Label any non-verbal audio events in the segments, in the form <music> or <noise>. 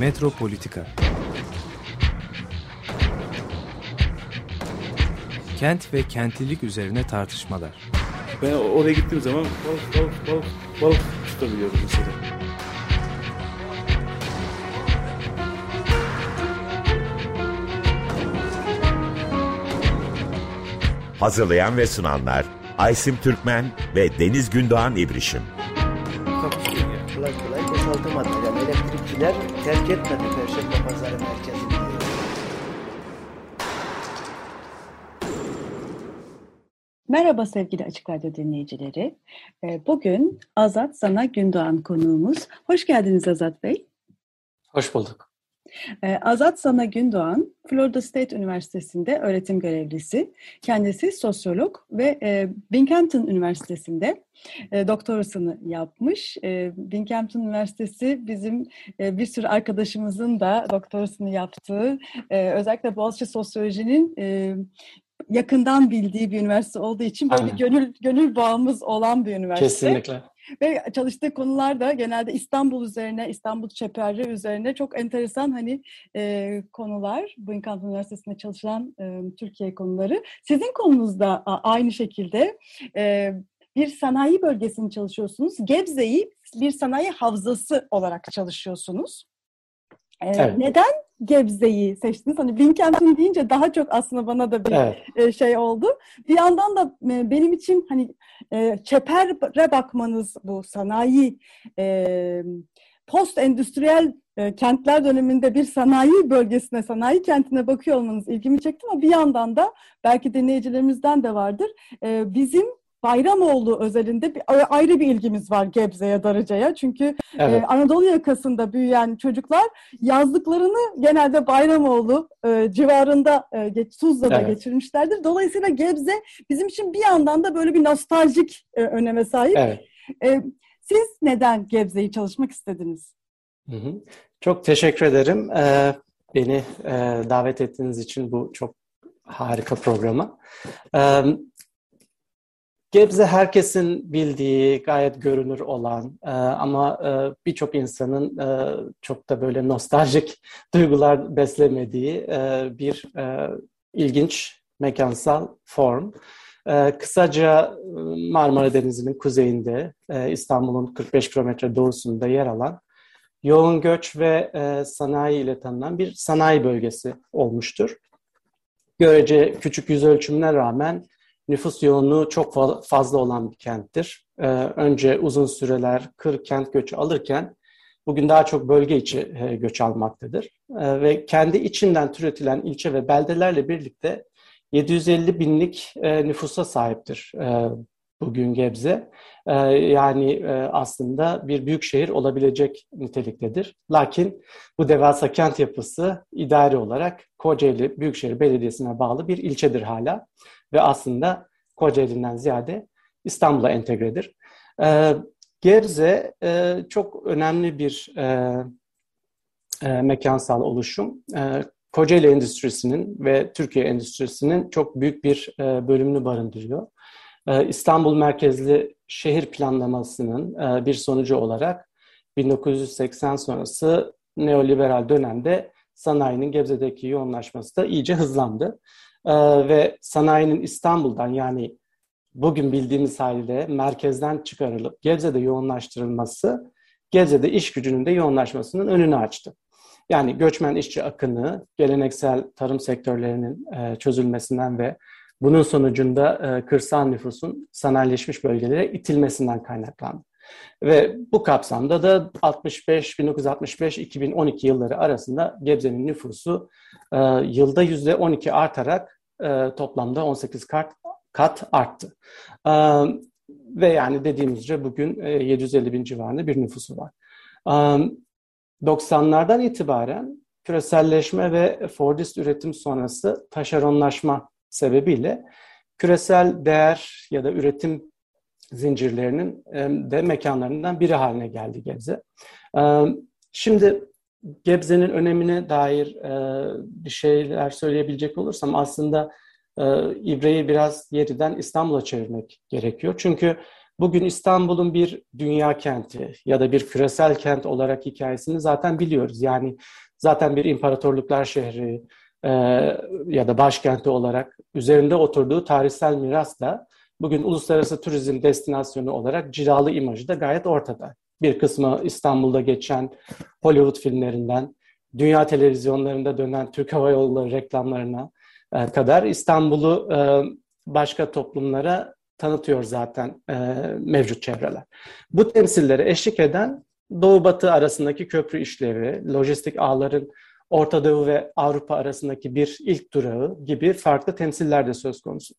Metropolitika Kent ve kentlilik üzerine tartışmalar. Ben oraya gittiğim zaman balık balık balık balık tutabiliyorum mesela. Hazırlayan ve sunanlar Aysim Türkmen ve Deniz Gündoğan İbrişim. Terk etmedi Perşembe Pazarı merkezini. Merhaba sevgili Açık Radyo dinleyicileri. Ee, Bugün Azat Sana Gündoğan konuğumuz. Hoş geldiniz Azat Bey. Hoş bulduk. Ee, Azat Sana Gündoğan, Florida State Üniversitesi'nde öğretim görevlisi. Kendisi sosyolog ve e, Binghamton Üniversitesi'nde e, doktorasını yapmış. E, Binghamton Üniversitesi bizim bir sürü arkadaşımızın da doktorasını yaptığı, özellikle Boğaziçi Sosyoloji'nin yakından bildiği bir üniversite olduğu için böyle Aynen. gönül gönül bağımız olan bir üniversite. Kesinlikle. Ve çalıştığı konular da genelde İstanbul üzerine, İstanbul çeperi üzerine çok enteresan hani e, konular. Binghamton Üniversitesi'nde çalışılan e, Türkiye konuları. Sizin konunuzda aynı şekilde e, bir sanayi bölgesini çalışıyorsunuz. Gebze'yi bir sanayi havzası olarak çalışıyorsunuz. E, Evet. Neden Gebze'yi seçtiniz? Hani Binghamton deyince daha çok aslında bana da bir Evet. e, şey oldu. Bir yandan da e, benim için hani e, çepere bakmanız bu sanayi post endüstriyel kentler döneminde bir sanayi bölgesine, sanayi kentine bakıyor olmanız ilgimi çekti ama bir yandan da belki dinleyicilerimizden de vardır. Bizim Bayramoğlu özelinde bir, ayrı bir ilgimiz var Gebze'ye, Darıca'ya. Çünkü Evet. ee, Anadolu yakasında büyüyen çocuklar yazlıklarını genelde Bayramoğlu e, civarında e, geç, Tuzla'da Evet. geçirmişlerdir. Dolayısıyla Gebze bizim için bir yandan da böyle bir nostaljik e, öneme sahip. Evet. E, siz neden Gebze'yi çalışmak istediniz? Hı hı. Çok teşekkür ederim. Ee, beni e, davet ettiğiniz için bu çok harika programa. Ee, Gebze herkesin bildiği, gayet görünür olan e, ama e, birçok insanın e, çok da böyle nostaljik <laughs> duygular beslemediği e, bir e, ilginç mekansal form. E, kısaca e, Marmara Denizi'nin kuzeyinde, e, İstanbul'un 45 kilometre doğusunda yer alan yoğun göç ve e, sanayi ile tanınan bir sanayi bölgesi olmuştur. Görece küçük yüz ölçümüne rağmen nüfus yoğunluğu çok fa- fazla olan bir kenttir. E, önce uzun süreler kır kent göçü alırken bugün daha çok bölge içi e, göç almaktadır. E, ve kendi içinden türetilen ilçe ve beldelerle birlikte 750 binlik e, nüfusa sahiptir e, bugün Gebze. E, yani e, aslında bir büyük şehir olabilecek niteliktedir. Lakin bu devasa kent yapısı idari olarak Kocaeli Büyükşehir Belediyesi'ne bağlı bir ilçedir hala ve aslında Kocaeli'nden ziyade İstanbul'a entegredir. E, Gebze e, çok önemli bir e, e, mekansal oluşum. E, Kocaeli Endüstrisi'nin ve Türkiye Endüstrisi'nin çok büyük bir e, bölümünü barındırıyor. E, İstanbul merkezli şehir planlamasının e, bir sonucu olarak 1980 sonrası neoliberal dönemde sanayinin Gebze'deki yoğunlaşması da iyice hızlandı. E, ve sanayinin İstanbul'dan yani bugün bildiğimiz haliyle merkezden çıkarılıp Gebze'de yoğunlaştırılması Gebze'de iş gücünün de yoğunlaşmasının önünü açtı. Yani göçmen işçi akını, geleneksel tarım sektörlerinin e, çözülmesinden ve bunun sonucunda e, kırsal nüfusun sanayileşmiş bölgelere itilmesinden kaynaklandı. Ve bu kapsamda da 65 1965-2012 yılları arasında Gebze'nin nüfusu e, yılda %12 artarak e, toplamda 18 kat, kat arttı. E, ve yani dediğimiz üzere bugün e, 750 bin civarında bir nüfusu var. E, 90'lardan itibaren küreselleşme ve Fordist üretim sonrası taşeronlaşma sebebiyle küresel değer ya da üretim zincirlerinin de mekanlarından biri haline geldi Gebze. Şimdi Gebze'nin önemine dair e, bir şeyler söyleyebilecek olursam aslında e, İbre'yi biraz yeriden İstanbul'a çevirmek gerekiyor. Çünkü Bugün İstanbul'un bir dünya kenti ya da bir küresel kent olarak hikayesini zaten biliyoruz. Yani zaten bir imparatorluklar şehri e, ya da başkenti olarak üzerinde oturduğu tarihsel miras da bugün uluslararası turizm destinasyonu olarak cilalı imajı da gayet ortada. Bir kısmı İstanbul'da geçen Hollywood filmlerinden, dünya televizyonlarında dönen Türk Hava Yolları reklamlarına e, kadar İstanbul'u e, başka toplumlara tanıtıyor zaten e, mevcut çevreler. Bu temsillere eşlik eden Doğu-Batı arasındaki köprü işlevi, lojistik ağların Orta Doğu ve Avrupa arasındaki bir ilk durağı gibi farklı temsiller de söz konusu.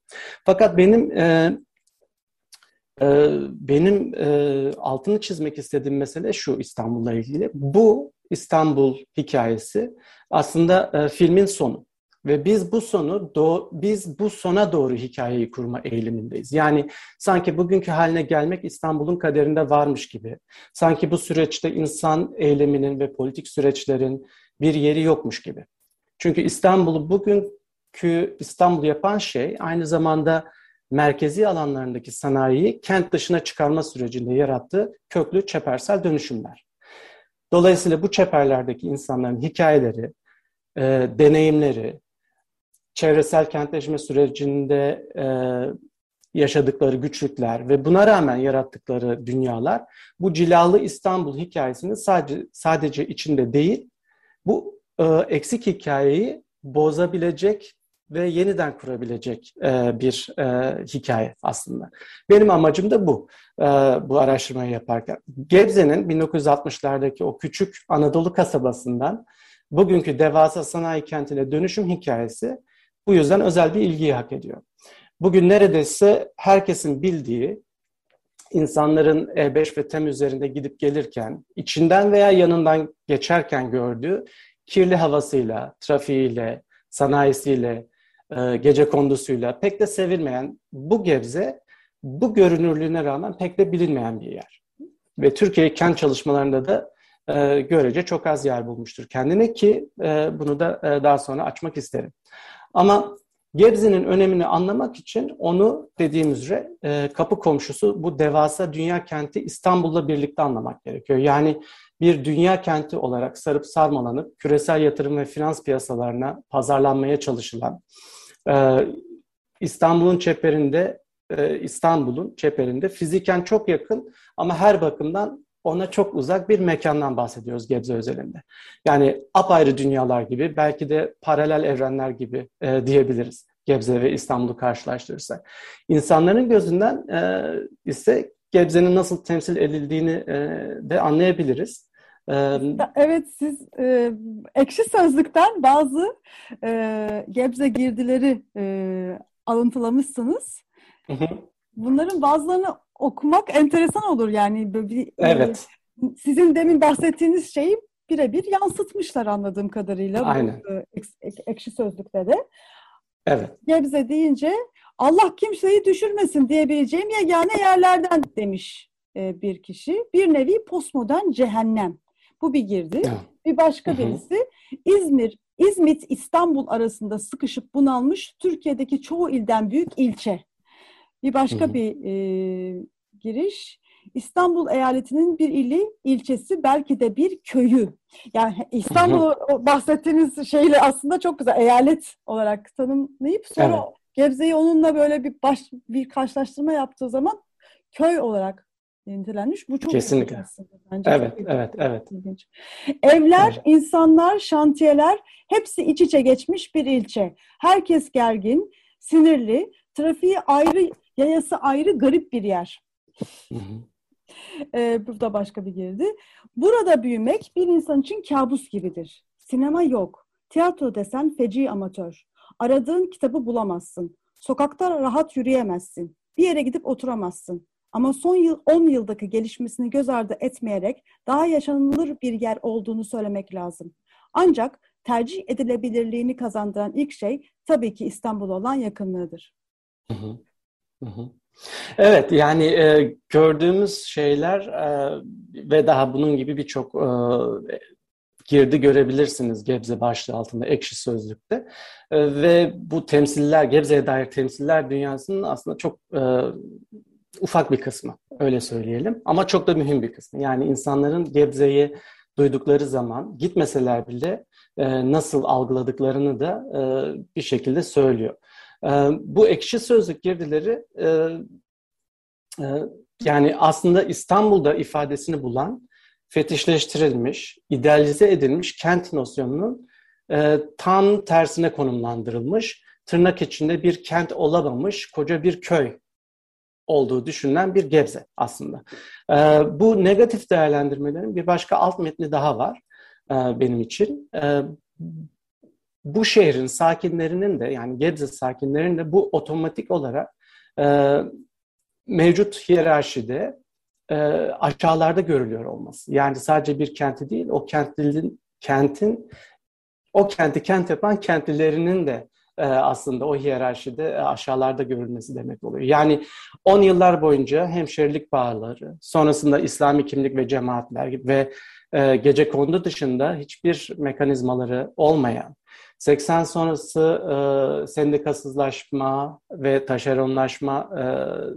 Fakat benim e, e, benim e, altını çizmek istediğim mesele şu İstanbul'la ilgili. Bu İstanbul hikayesi aslında e, filmin sonu. Ve biz bu sonu do biz bu sona doğru hikayeyi kurma eğilimindeyiz. Yani sanki bugünkü haline gelmek İstanbul'un kaderinde varmış gibi. Sanki bu süreçte insan eyleminin ve politik süreçlerin bir yeri yokmuş gibi. Çünkü İstanbul'u bugünkü İstanbul yapan şey aynı zamanda merkezi alanlarındaki sanayiyi kent dışına çıkarma sürecinde yarattığı köklü çepersel dönüşümler. Dolayısıyla bu çeperlerdeki insanların hikayeleri, e, deneyimleri, çevresel kentleşme sürecinde e, yaşadıkları güçlükler ve buna rağmen yarattıkları dünyalar bu cilalı İstanbul hikayesinin sadece sadece içinde değil, bu e, eksik hikayeyi bozabilecek ve yeniden kurabilecek e, bir e, hikaye aslında. Benim amacım da bu, e, bu araştırmayı yaparken. Gebze'nin 1960'lardaki o küçük Anadolu kasabasından bugünkü devasa sanayi kentine dönüşüm hikayesi bu yüzden özel bir ilgiyi hak ediyor. Bugün neredeyse herkesin bildiği, insanların E5 ve TEM üzerinde gidip gelirken, içinden veya yanından geçerken gördüğü kirli havasıyla, trafiğiyle, sanayisiyle, e, gece kondusuyla pek de sevilmeyen bu Gebze, bu görünürlüğüne rağmen pek de bilinmeyen bir yer. Ve Türkiye kent çalışmalarında da e, görece çok az yer bulmuştur kendine ki e, bunu da daha sonra açmak isterim. Ama Gebze'nin önemini anlamak için onu dediğimiz üzere e, kapı komşusu bu devasa dünya kenti İstanbul'la birlikte anlamak gerekiyor. Yani bir dünya kenti olarak sarıp sarmalanıp küresel yatırım ve finans piyasalarına pazarlanmaya çalışılan e, İstanbul'un çeperinde e, İstanbul'un çeperinde fiziken çok yakın ama her bakımdan ona çok uzak bir mekandan bahsediyoruz Gebze özelinde. Yani apayrı dünyalar gibi, belki de paralel evrenler gibi e, diyebiliriz Gebze ve İstanbul'u karşılaştırırsak. İnsanların gözünden e, ise Gebze'nin nasıl temsil edildiğini e, de anlayabiliriz. E, evet, siz e, ekşi sözlükten bazı e, Gebze girdileri e, alıntılamışsınız. Bunların bazılarını okumak enteresan olur yani. Bir, e, evet. Sizin demin bahsettiğiniz şeyi birebir yansıtmışlar anladığım kadarıyla. Aynen. Bu, ek, ekşi sözlükte de. Evet. Gebze deyince Allah kimseyi düşürmesin diyebileceğim yegane yerlerden demiş e, bir kişi. Bir nevi postmodern cehennem. Bu bir girdi. Evet. Bir başka birisi İzmir, İzmit, İstanbul arasında sıkışıp bunalmış Türkiye'deki çoğu ilden büyük ilçe. Bir başka Hı-hı. bir e, giriş. İstanbul eyaletinin bir ili, ilçesi, belki de bir köyü. Yani İstanbul bahsettiğiniz şeyle aslında çok güzel eyalet olarak tanımlayıp sonra evet. Gebze'yi onunla böyle bir baş bir karşılaştırma yaptığı zaman köy olarak nitelenmiş. Bu çok Kesinlikle. aslında. Bence evet, çok evet, evet. İlginç. Evler, evet. insanlar, şantiyeler hepsi iç içe geçmiş bir ilçe. Herkes gergin, sinirli, trafiği ayrı, yayası ayrı garip bir yer. Hı hı. Ee, bu da başka bir girdi. Burada büyümek bir insan için kabus gibidir. Sinema yok. Tiyatro desen feci amatör. Aradığın kitabı bulamazsın. Sokakta rahat yürüyemezsin. Bir yere gidip oturamazsın. Ama son yıl 10 yıldaki gelişmesini göz ardı etmeyerek daha yaşanılır bir yer olduğunu söylemek lazım. Ancak tercih edilebilirliğini kazandıran ilk şey tabii ki İstanbul'a olan yakınlığıdır. Hı hı. Evet yani e, gördüğümüz şeyler e, ve daha bunun gibi birçok e, girdi görebilirsiniz Gebze başlığı altında ekşi sözlükte. E, ve bu temsiller, Gebze'ye dair temsiller dünyasının aslında çok e, ufak bir kısmı öyle söyleyelim ama çok da mühim bir kısmı. Yani insanların Gebze'yi duydukları zaman gitmeseler bile e, nasıl algıladıklarını da e, bir şekilde söylüyor. Bu ekşi sözlük girdileri yani aslında İstanbul'da ifadesini bulan fetişleştirilmiş, idealize edilmiş kent nosyonunun tam tersine konumlandırılmış, tırnak içinde bir kent olamamış koca bir köy olduğu düşünülen bir Gebze aslında. Bu negatif değerlendirmelerin bir başka alt metni daha var benim için. Bu şehrin sakinlerinin de yani Gebze sakinlerinin de bu otomatik olarak e, mevcut hiyerarşide e, aşağılarda görülüyor olması. Yani sadece bir kenti değil, o kentlinin kentin o kenti kent yapan kentlilerinin de e, aslında o hiyerarşide e, aşağılarda görülmesi demek oluyor. Yani 10 yıllar boyunca hemşerilik bağları, sonrasında İslami kimlik ve cemaatler ve e, gece kondu dışında hiçbir mekanizmaları olmayan 80 sonrası e, sendikasızlaşma ve taşeronlaşma e,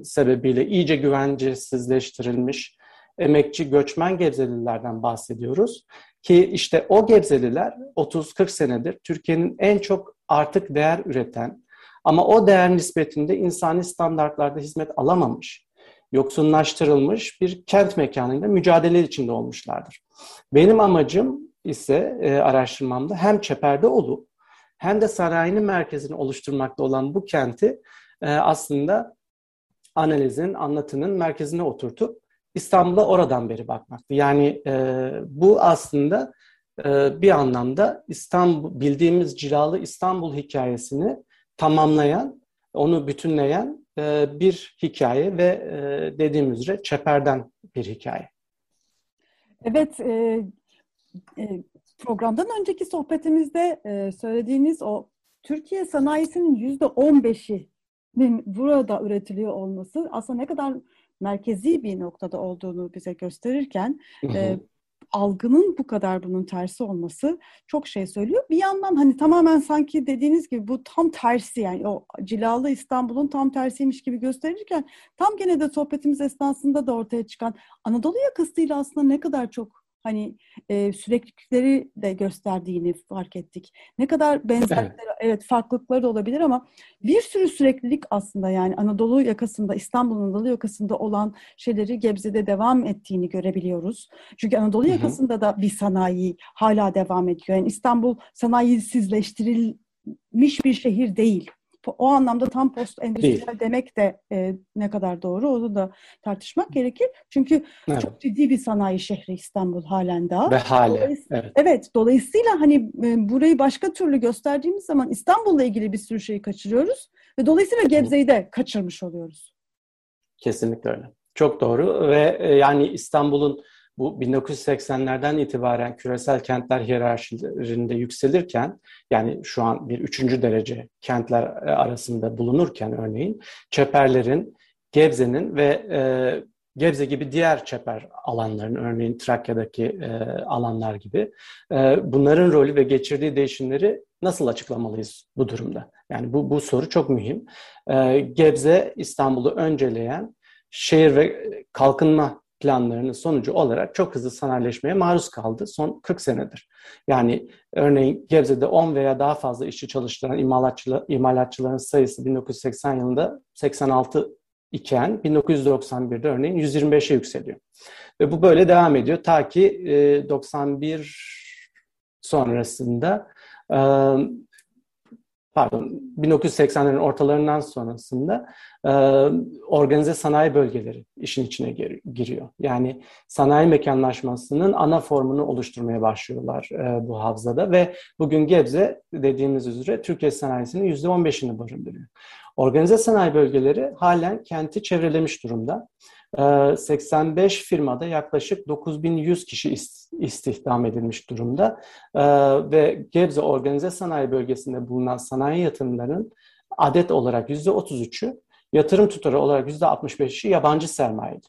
sebebiyle iyice güvencesizleştirilmiş emekçi göçmen Gebzelilerden bahsediyoruz. Ki işte o Gebzeliler 30-40 senedir Türkiye'nin en çok artık değer üreten ama o değer nispetinde insani standartlarda hizmet alamamış, yoksunlaştırılmış bir kent mekanında mücadele içinde olmuşlardır. Benim amacım ise e, araştırmamda hem çeperde olup hem de sarayının merkezini oluşturmakta olan bu kenti e, aslında analizin, anlatının merkezine oturtup İstanbul'a oradan beri bakmaktı. Yani e, bu aslında e, bir anlamda İstanbul bildiğimiz cilalı İstanbul hikayesini tamamlayan, onu bütünleyen e, bir hikaye ve e, dediğim üzere çeperden bir hikaye. Evet, e, e, programdan önceki sohbetimizde e, söylediğiniz o Türkiye sanayisinin yüzde on beşinin burada üretiliyor olması aslında ne kadar merkezi bir noktada olduğunu bize gösterirken E, algının bu kadar bunun tersi olması çok şey söylüyor. Bir yandan hani tamamen sanki dediğiniz gibi bu tam tersi yani o cilalı İstanbul'un tam tersiymiş gibi gösterirken tam gene de sohbetimiz esnasında da ortaya çıkan Anadolu yakasıyla aslında ne kadar çok hani e, süreklilikleri de gösterdiğini fark ettik. Ne kadar benzerlikleri, evet. evet farklılıkları da olabilir ama bir sürü süreklilik aslında yani Anadolu yakasında, İstanbul Anadolu yakasında olan şeyleri Gebze'de devam ettiğini görebiliyoruz. Çünkü Anadolu yakasında da bir sanayi hala devam ediyor. Yani İstanbul sanayisizleştirilmiş bir şehir değil o anlamda tam post endüstriyel Değil. demek de e, ne kadar doğru onu da tartışmak gerekir. Çünkü evet. çok ciddi bir sanayi şehri İstanbul halen daha. Ve hale. Evet. evet. Dolayısıyla hani e, burayı başka türlü gösterdiğimiz zaman İstanbul'la ilgili bir sürü şeyi kaçırıyoruz ve dolayısıyla Gebze'yi de kaçırmış oluyoruz. Kesinlikle öyle. Çok doğru ve e, yani İstanbul'un bu 1980'lerden itibaren küresel kentler hiyerarşilerinde yükselirken yani şu an bir üçüncü derece kentler arasında bulunurken örneğin çeperlerin, Gebze'nin ve e, Gebze gibi diğer çeper alanların örneğin Trakya'daki e, alanlar gibi e, bunların rolü ve geçirdiği değişimleri nasıl açıklamalıyız bu durumda? Yani bu, bu soru çok mühim. E, Gebze İstanbul'u önceleyen şehir ve kalkınma planlarının sonucu olarak çok hızlı sanayileşmeye maruz kaldı son 40 senedir. Yani örneğin Gebze'de 10 veya daha fazla işçi çalıştıran imalatçılar, imalatçıların sayısı 1980 yılında 86 iken 1991'de örneğin 125'e yükseliyor. Ve bu böyle devam ediyor ta ki e, 91 sonrasında pardon 1980'lerin ortalarından sonrasında e, organize sanayi bölgeleri işin içine gir, giriyor. Yani sanayi mekanlaşmasının ana formunu oluşturmaya başlıyorlar e, bu havzada ve bugün Gebze dediğimiz üzere Türkiye sanayisinin %15'ini barındırıyor. Organize sanayi bölgeleri halen kenti çevrelemiş durumda. 85 ee, firmada yaklaşık 9100 kişi istihdam edilmiş durumda ee, ve Gebze Organize Sanayi Bölgesi'nde bulunan sanayi yatırımlarının adet olarak %33'ü, yatırım tutarı olarak %65'i yabancı sermayeli.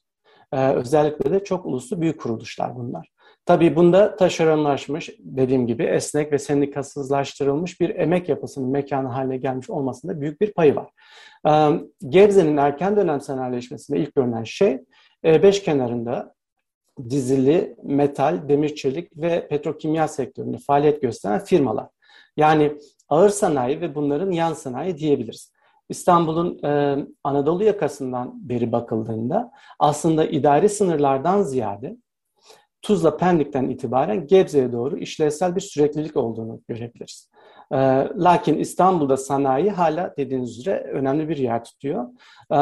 Ee, özellikle de çok uluslu büyük kuruluşlar bunlar. Tabii bunda taşeronlaşmış, dediğim gibi esnek ve sendikasızlaştırılmış bir emek yapısının mekanı haline gelmiş olmasında büyük bir payı var. Gebze'nin erken dönem sanayileşmesinde ilk görünen şey, beş kenarında dizili metal, demir çelik ve petrokimya sektöründe faaliyet gösteren firmalar. Yani ağır sanayi ve bunların yan sanayi diyebiliriz. İstanbul'un e, Anadolu yakasından beri bakıldığında aslında idari sınırlardan ziyade Tuzla Pendik'ten itibaren Gebze'ye doğru işlevsel bir süreklilik olduğunu görebiliriz. E, lakin İstanbul'da sanayi hala dediğiniz üzere önemli bir yer tutuyor. E,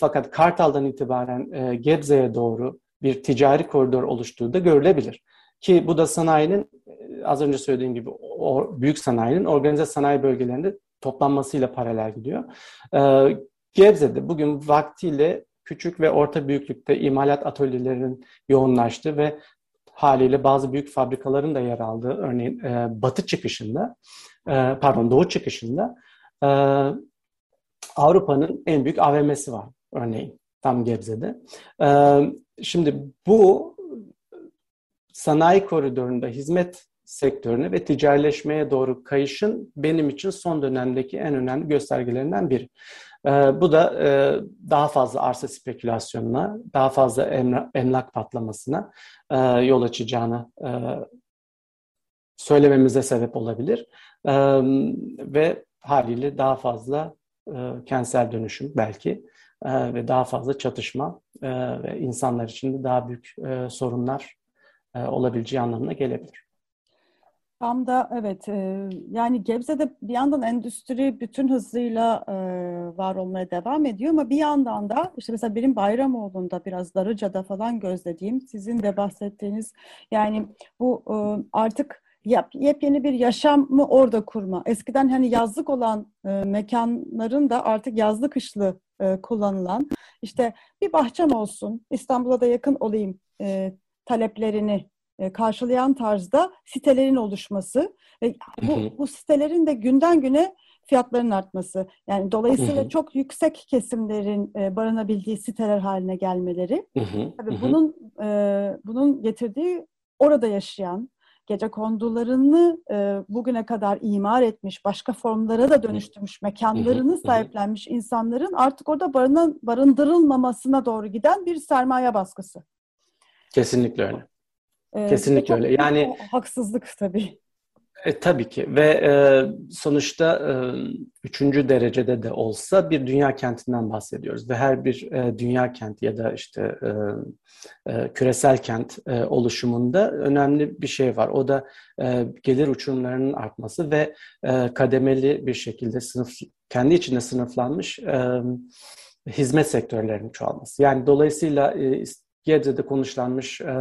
fakat Kartal'dan itibaren e, Gebze'ye doğru bir ticari koridor oluştuğu da görülebilir. Ki bu da sanayinin e, az önce söylediğim gibi o, büyük sanayinin organize sanayi bölgelerinde toplanmasıyla paralel gidiyor. Ee, Gebze'de bugün vaktiyle küçük ve orta büyüklükte imalat atölyelerinin yoğunlaştığı ve haliyle bazı büyük fabrikaların da yer aldığı örneğin e, batı çıkışında e, pardon doğu çıkışında e, Avrupa'nın en büyük AVM'si var örneğin tam Gebze'de. Şimdi bu sanayi koridorunda hizmet sektörüne ve ticarileşmeye doğru kayışın benim için son dönemdeki en önemli göstergelerinden biri. Bu da daha fazla arsa spekülasyonuna, daha fazla emla, emlak patlamasına yol açacağını söylememize sebep olabilir. Ve haliyle daha fazla kentsel dönüşüm belki e, ve daha fazla çatışma e, ve insanlar için de daha büyük e, sorunlar olabileceği anlamına gelebilir. Tam da evet yani Gebze'de bir yandan endüstri bütün hızıyla var olmaya devam ediyor ama bir yandan da işte mesela benim Bayramoğlu'nda biraz Darıca'da falan gözlediğim sizin de bahsettiğiniz yani bu artık yap, yepyeni bir yaşamı orada kurma. Eskiden hani yazlık olan e, mekanların da artık yazlı kışlı e, kullanılan işte bir bahçem olsun İstanbul'a da yakın olayım e, taleplerini e, karşılayan tarzda sitelerin oluşması ve bu, bu sitelerin de günden güne fiyatların artması. Yani dolayısıyla çok yüksek kesimlerin e, barınabildiği siteler haline gelmeleri. Tabii bunun e, bunun getirdiği orada yaşayan gece kondularını e, bugüne kadar imar etmiş, başka formlara da dönüştürmüş, mekanlarını sahiplenmiş insanların artık orada barınan, barındırılmamasına doğru giden bir sermaye baskısı. Kesinlikle öyle. Ee, Kesinlikle öyle. Yani haksızlık tabii. E, tabii ki ve e, sonuçta e, üçüncü derecede de olsa bir dünya kentinden bahsediyoruz ve her bir e, dünya kenti ya da işte e, e, küresel kent e, oluşumunda önemli bir şey var. O da e, gelir uçurumlarının artması ve e, kademeli bir şekilde sınıf kendi içinde sınıflanmış e, hizmet sektörlerinin çoğalması. Yani dolayısıyla e, Gebze'de konuşlanmış e,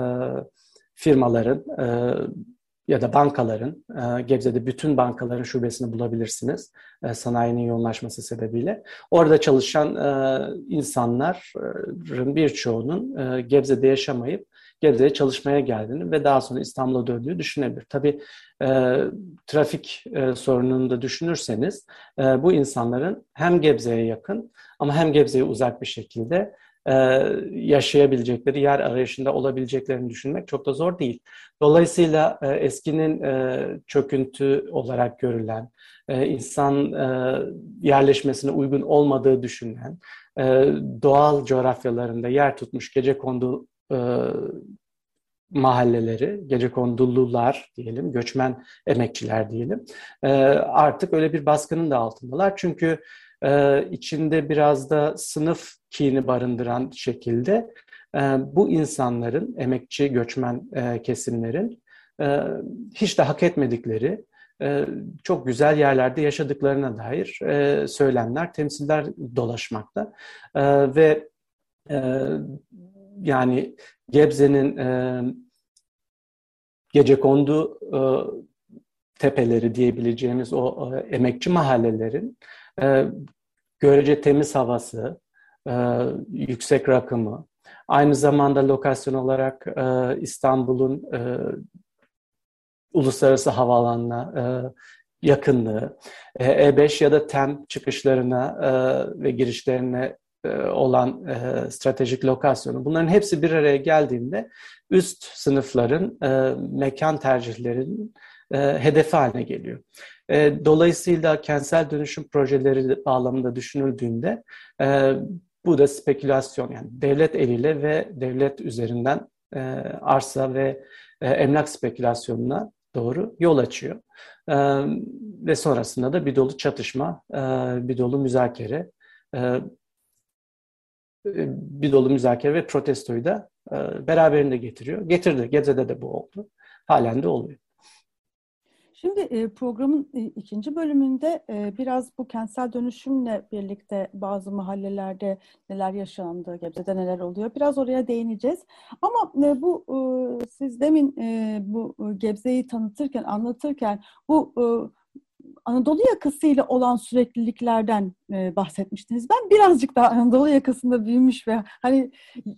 firmaların e, ya da bankaların, e, Gebze'de bütün bankaların şubesini bulabilirsiniz e, sanayinin yoğunlaşması sebebiyle. Orada çalışan e, insanların birçoğunun Gebze'de yaşamayıp Gebze'ye çalışmaya geldiğini ve daha sonra İstanbul'a döndüğünü düşünebilir. Tabii trafik sorununu da düşünürseniz bu insanların hem Gebze'ye yakın ama hem Gebze'ye uzak bir şekilde e, yaşayabilecekleri, yer arayışında olabileceklerini düşünmek çok da zor değil. Dolayısıyla e, eskinin e, çöküntü olarak görülen, insan yerleşmesine uygun olmadığı düşünülen, doğal coğrafyalarında yer tutmuş gece kondu mahalleleri, gece kondullular diyelim, göçmen emekçiler diyelim, artık öyle bir baskının da altındalar. Çünkü e, içinde biraz da sınıf kini barındıran şekilde e, bu insanların, emekçi, göçmen e, kesimlerin e, hiç de hak etmedikleri, çok güzel yerlerde yaşadıklarına dair söylemler, temsiller dolaşmakta. Ve yani Gebze'nin e, gece kondu e, tepeleri diyebileceğimiz o emekçi mahallelerin e, görece temiz havası, e, yüksek rakımı, aynı zamanda lokasyon olarak e, İstanbul'un e, uluslararası havaalanına e, yakınlığı, e, E5 ya da TEM çıkışlarına e, ve girişlerine olan e, stratejik lokasyonu. Bunların hepsi bir araya geldiğinde üst sınıfların e, mekan tercihlerinin e, hedefi haline geliyor. E, dolayısıyla kentsel dönüşüm projeleri bağlamında düşünüldüğünde e, bu da spekülasyon yani devlet eliyle ve devlet üzerinden e, arsa ve e, emlak spekülasyonuna doğru yol açıyor. E, ve sonrasında da bir dolu çatışma, e, bir dolu müzakere, e, bir dolu müzakere ve protestoyu da e, beraberinde getiriyor. Getirdi. Geze'de de bu oldu. Halen de oluyor. Şimdi e, programın e, ikinci bölümünde e, biraz bu kentsel dönüşümle birlikte bazı mahallelerde neler yaşandı, Gebze'de neler oluyor biraz oraya değineceğiz. Ama bu siz demin bu Gebze'yi tanıtırken, anlatırken bu Anadolu yakasıyla olan sürekliliklerden e, bahsetmiştiniz. Ben birazcık daha Anadolu yakasında büyümüş ve hani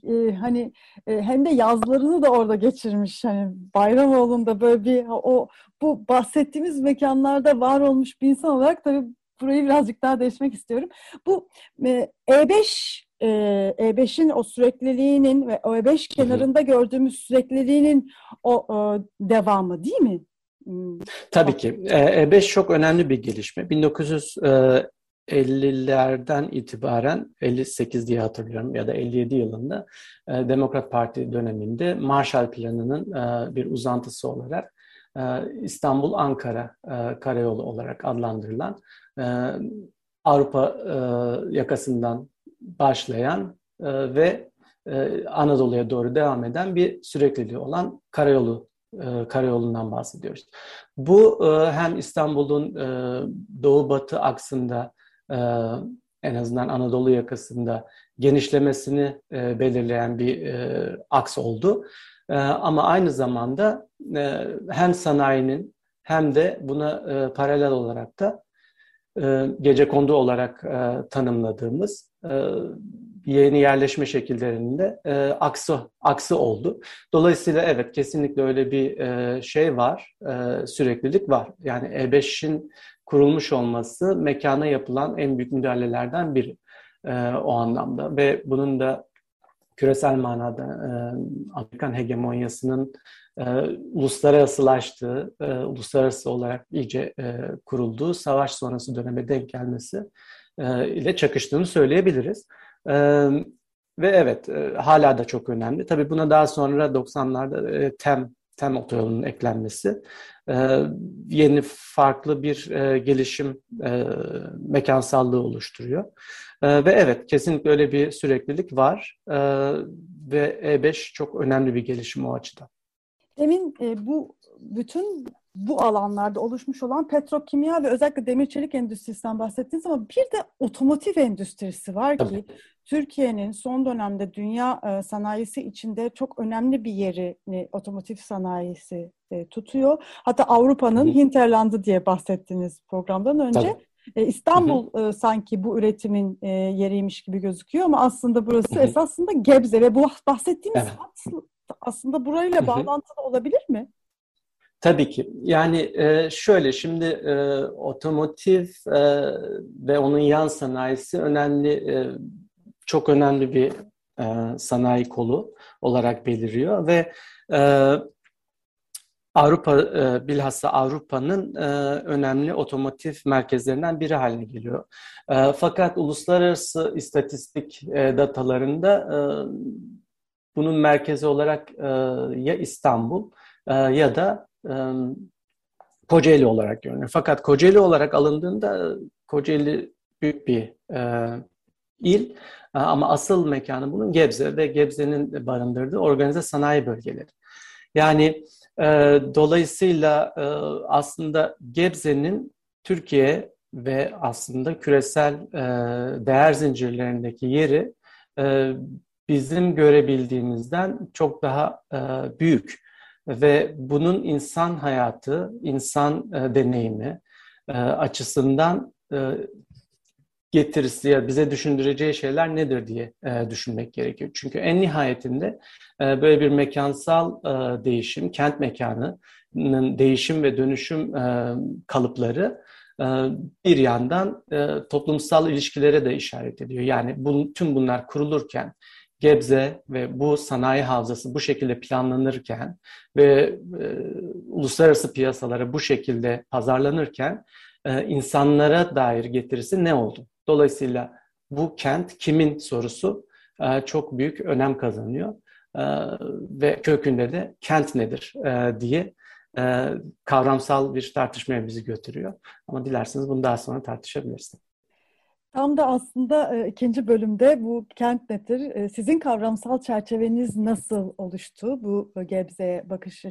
e, hani e, hem de yazlarını da orada geçirmiş. Hani Bayramoğlu'nda böyle bir o bu bahsettiğimiz mekanlarda var olmuş bir insan olarak tabii burayı birazcık daha değişmek istiyorum. Bu e, E5 E5'in o sürekliliğinin ve o E5 kenarında gördüğümüz sürekliliğinin o, o devamı değil mi? Hmm. Tabii ki. E5 çok önemli bir gelişme. 1950'lerden itibaren 58 diye hatırlıyorum ya da 57 yılında Demokrat Parti döneminde Marshall Planı'nın bir uzantısı olarak İstanbul-Ankara karayolu olarak adlandırılan Avrupa yakasından başlayan ve Anadolu'ya doğru devam eden bir sürekliliği olan karayolu e, karayolundan bahsediyoruz. Bu e, hem İstanbul'un e, doğu-batı aksında en azından Anadolu yakasında genişlemesini belirleyen bir aks oldu. Ama aynı zamanda hem sanayinin hem de buna paralel olarak da gece kondu olarak tanımladığımız yeni yerleşme şekillerinde e, aksı aksı oldu. Dolayısıyla evet kesinlikle öyle bir e, şey var, e, süreklilik var. Yani E5'in kurulmuş olması mekana yapılan en büyük müdahalelerden biri e, o anlamda ve bunun da küresel manada e, Amerikan hegemonyasının e, uluslararasılaştığı, e, uluslararası olarak iyice e, kurulduğu savaş sonrası döneme denk gelmesi e, ile çakıştığını söyleyebiliriz. E, ve evet e, hala da çok önemli. Tabii buna daha sonra 90'larda e, TEM TEM otoyolunun eklenmesi e, yeni farklı bir e, gelişim e, mekansallığı oluşturuyor. E, ve evet kesinlikle öyle bir süreklilik var e, ve E5 çok önemli bir gelişim o açıdan. Demin e, bu bütün bu alanlarda oluşmuş olan petrokimya ve özellikle demir çelik endüstrisinden bahsettiniz ama bir de otomotiv endüstrisi var ki Tabii. Türkiye'nin son dönemde dünya e, sanayisi içinde çok önemli bir yerini otomotiv sanayisi e, tutuyor. Hatta Avrupa'nın hinterlandı diye bahsettiniz programdan önce. Tabii. E, İstanbul hı hı. sanki bu üretimin yeriymiş gibi gözüküyor ama aslında burası hı hı. esasında Gebze ve bu bahsettiğimiz evet. aslında burayla hı hı. bağlantılı olabilir mi? Tabii ki. Yani e, şöyle şimdi e, otomotiv e, ve onun yan sanayisi önemli, e, çok önemli bir e, sanayi kolu olarak beliriyor ve e, Avrupa e, bilhassa Avrupa'nın e, önemli otomotiv merkezlerinden biri haline geliyor. E, fakat uluslararası istatistik e, datalarında e, bunun merkezi olarak e, ya İstanbul e, ya da Kocaeli olarak görünüyor. Fakat Kocaeli olarak alındığında Kocaeli büyük bir e, il ama asıl mekanı bunun Gebze ve Gebze'nin barındırdığı organize sanayi bölgeleri. Yani e, dolayısıyla e, aslında Gebze'nin Türkiye ve aslında küresel e, değer zincirlerindeki yeri e, bizim görebildiğimizden çok daha e, büyük ve bunun insan hayatı, insan e, deneyimi e, açısından e, getirisi ya bize düşündüreceği şeyler nedir diye e, düşünmek gerekiyor. Çünkü en nihayetinde e, böyle bir mekansal e, değişim, kent mekanının değişim ve dönüşüm e, kalıpları e, bir yandan e, toplumsal ilişkilere de işaret ediyor. Yani bu, tüm bunlar kurulurken Gebze ve bu sanayi havzası bu şekilde planlanırken ve e, uluslararası piyasalara bu şekilde pazarlanırken e, insanlara dair getirisi ne oldu? Dolayısıyla bu kent kimin sorusu e, çok büyük önem kazanıyor e, ve kökünde de kent nedir e, diye e, kavramsal bir tartışmaya bizi götürüyor. Ama dilerseniz bunu daha sonra tartışabiliriz. Tam da aslında e, ikinci bölümde bu kent nedir? E, sizin kavramsal çerçeveniz nasıl oluştu bu Gebze'ye bakış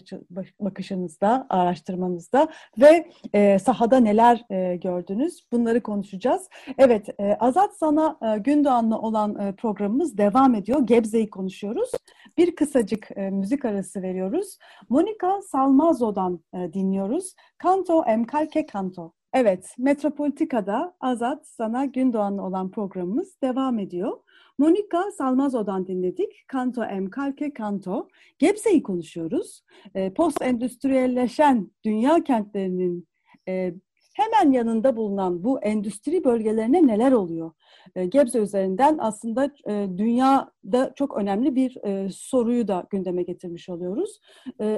bakışınızda, araştırmanızda ve e, sahada neler e, gördünüz? Bunları konuşacağız. Evet, e, Azat Sana e, Gündoğan'la olan e, programımız devam ediyor. Gebze'yi konuşuyoruz. Bir kısacık e, müzik arası veriyoruz. Monika Salmazo'dan e, dinliyoruz. Canto Emkalke Canto. Evet, Metropolitika'da Azat Sana Gündoğan'la olan programımız devam ediyor. Monika Salmazo'dan dinledik. Kanto M. Kalke Kanto. Gebze'yi konuşuyoruz. E, post endüstriyelleşen dünya kentlerinin e, hemen yanında bulunan bu endüstri bölgelerine neler oluyor? E, Gebze üzerinden aslında e, dünyada çok önemli bir e, soruyu da gündeme getirmiş oluyoruz.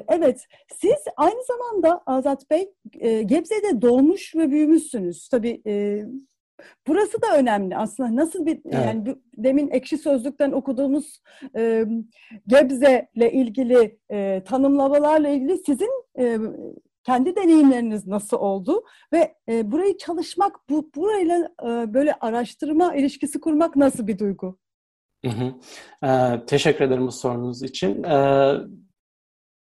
Evet, siz aynı zamanda Azat Bey Gebze'de doğmuş ve büyümüşsünüz. Tabii Burası da önemli aslında. Nasıl bir evet. yani demin ekşi sözlükten okuduğumuz e, Gebze ile ilgili e, tanımlamalarla ilgili sizin e, kendi deneyimleriniz nasıl oldu ve e, burayı çalışmak, bu burayla e, böyle araştırma ilişkisi kurmak nasıl bir duygu? Hı hı. Ee, teşekkür ederim bu sorunuz için. Ee,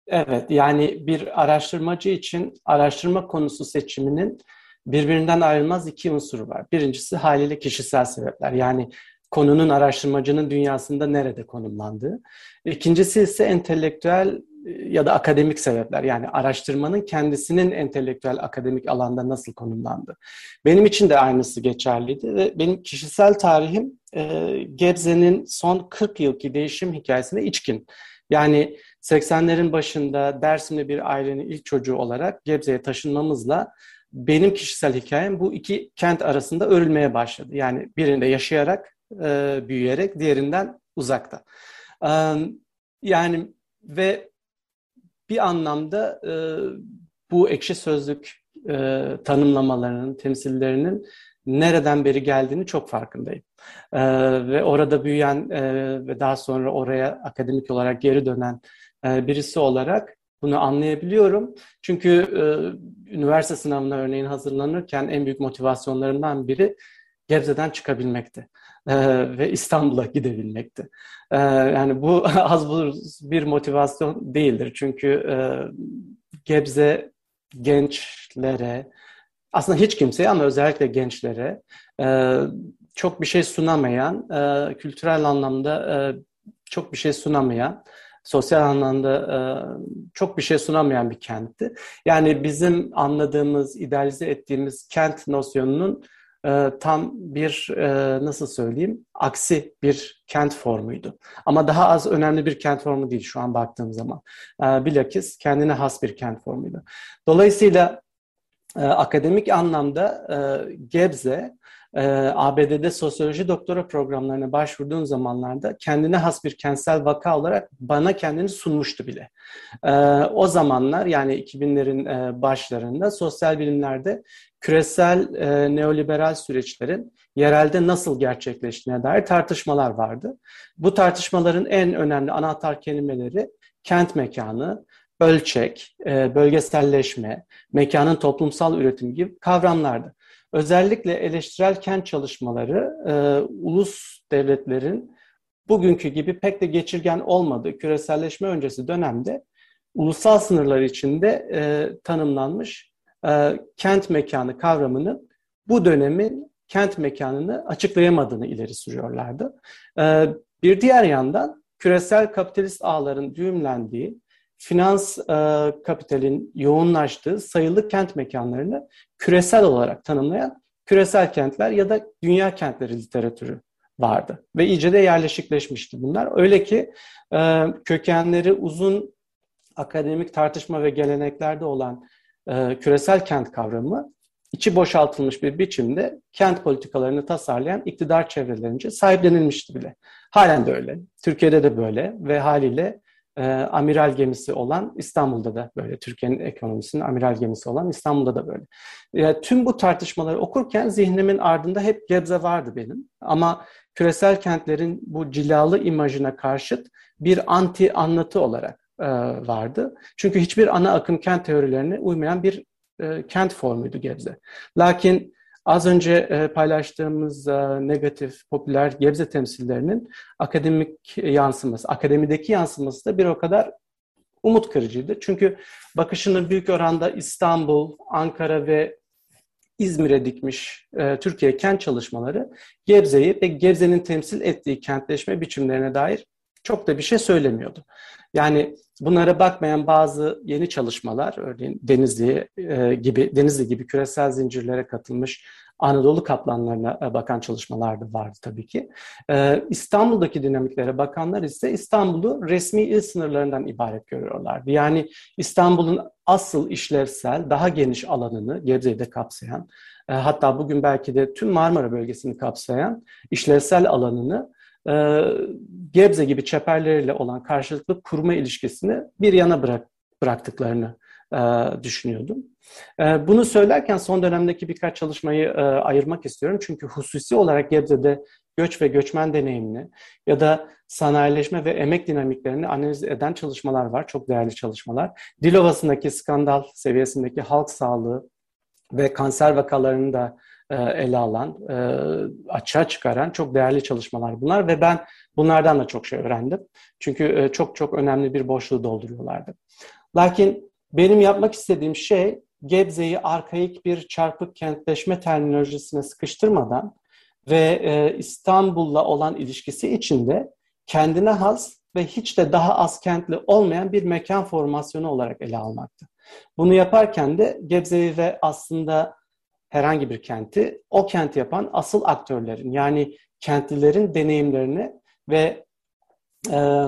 evet, yani bir araştırmacı için araştırma konusu seçiminin birbirinden ayrılmaz iki unsuru var. Birincisi haliyle kişisel sebepler. Yani konunun araştırmacının dünyasında nerede konumlandığı. İkincisi ise entelektüel ya da akademik sebepler yani araştırmanın kendisinin entelektüel akademik alanda nasıl konumlandı. Benim için de aynısı geçerliydi ve benim kişisel tarihim e, Gebze'nin son 40 yılki değişim hikayesine içkin. Yani 80'lerin başında Dersim'de bir ailenin ilk çocuğu olarak Gebze'ye taşınmamızla benim kişisel hikayem bu iki kent arasında örülmeye başladı. Yani birinde yaşayarak, e, büyüyerek, diğerinden uzakta. E, yani ve bir anlamda e, bu ekşi sözlük e, tanımlamalarının, temsillerinin nereden beri geldiğini çok farkındayım. E, ve orada büyüyen e, ve daha sonra oraya akademik olarak geri dönen e, birisi olarak bunu anlayabiliyorum. Çünkü e, üniversite sınavına örneğin hazırlanırken en büyük motivasyonlarımdan biri Gebze'den çıkabilmekti ve İstanbul'a gidebilmekti. Yani bu <laughs> az bir motivasyon değildir. Çünkü Gebze gençlere, aslında hiç kimseye ama özellikle gençlere çok bir şey sunamayan, kültürel anlamda çok bir şey sunamayan, sosyal anlamda çok bir şey sunamayan bir kentti. Yani bizim anladığımız, idealize ettiğimiz kent nosyonunun e, tam bir e, nasıl söyleyeyim aksi bir kent formuydu. Ama daha az önemli bir kent formu değil şu an baktığım zaman. E, bilakis kendine has bir kent formuydu. Dolayısıyla e, akademik anlamda e, Gebze e, ABD'de sosyoloji doktora programlarına başvurduğum zamanlarda kendine has bir kentsel vaka olarak bana kendini sunmuştu bile. E, o zamanlar yani 2000'lerin e, başlarında sosyal bilimlerde küresel e, neoliberal süreçlerin yerelde nasıl gerçekleştiğine dair tartışmalar vardı. Bu tartışmaların en önemli anahtar kelimeleri kent mekanı, ölçek, e, bölgeselleşme, mekanın toplumsal üretimi gibi kavramlardı. Özellikle eleştirel kent çalışmaları e, ulus devletlerin bugünkü gibi pek de geçirgen olmadığı küreselleşme öncesi dönemde ulusal sınırlar içinde e, tanımlanmış e, kent mekanı kavramının bu dönemin kent mekanını açıklayamadığını ileri sürüyorlardı. E, bir diğer yandan küresel kapitalist ağların düğümlendiği finans e, kapitalin yoğunlaştığı sayılı kent mekanlarını küresel olarak tanımlayan küresel kentler ya da dünya kentleri literatürü vardı. Ve iyice de yerleşikleşmişti bunlar. Öyle ki e, kökenleri uzun akademik tartışma ve geleneklerde olan e, küresel kent kavramı içi boşaltılmış bir biçimde kent politikalarını tasarlayan iktidar çevrelerince sahiplenilmişti bile. Halen de öyle. Türkiye'de de böyle ve haliyle e, amiral gemisi olan İstanbul'da da böyle. Türkiye'nin ekonomisinin amiral gemisi olan İstanbul'da da böyle. E, tüm bu tartışmaları okurken zihnimin ardında hep Gebze vardı benim. Ama küresel kentlerin bu cilalı imajına karşıt bir anti anlatı olarak e, vardı. Çünkü hiçbir ana akım kent teorilerine uymayan bir e, kent formuydu Gebze. Lakin az önce e, paylaştığımız e, negatif, popüler Gebze temsillerinin akademik yansıması, akademideki yansıması da bir o kadar umut kırıcıydı. Çünkü bakışını büyük oranda İstanbul, Ankara ve İzmir'e dikmiş e, Türkiye kent çalışmaları Gebze'yi ve Gebze'nin temsil ettiği kentleşme biçimlerine dair çok da bir şey söylemiyordu. Yani bunlara bakmayan bazı yeni çalışmalar, örneğin Denizli e, gibi Denizli gibi küresel zincirlere katılmış Anadolu kaplanlarına e, bakan çalışmalar da vardı tabii ki. E, İstanbul'daki dinamiklere bakanlar ise İstanbul'u resmi il sınırlarından ibaret görüyorlardı. Yani İstanbul'un asıl işlevsel, daha geniş alanını Gebze'yi kapsayan, hatta bugün belki de tüm Marmara bölgesini kapsayan işlevsel alanını e, Gebze gibi çeperleriyle olan karşılıklı kurma ilişkisini bir yana bırak, bıraktıklarını e, düşünüyordum. E, bunu söylerken son dönemdeki birkaç çalışmayı e, ayırmak istiyorum. Çünkü hususi olarak Gebze'de göç ve göçmen deneyimini ya da sanayileşme ve emek dinamiklerini analiz eden çalışmalar var. Çok değerli çalışmalar. Dilovası'ndaki skandal seviyesindeki halk sağlığı ve kanser vakalarını da ele alan, e, açığa çıkaran çok değerli çalışmalar bunlar ve ben bunlardan da çok şey öğrendim. Çünkü e, çok çok önemli bir boşluğu dolduruyorlardı. Lakin benim yapmak istediğim şey Gebze'yi arkaik bir çarpık kentleşme terminolojisine sıkıştırmadan ve İstanbul'la olan ilişkisi içinde kendine has ve hiç de daha az kentli olmayan bir mekan formasyonu olarak ele almaktı. Bunu yaparken de Gebze'yi ve aslında herhangi bir kenti o kenti yapan asıl aktörlerin yani kentlilerin deneyimlerini ve e,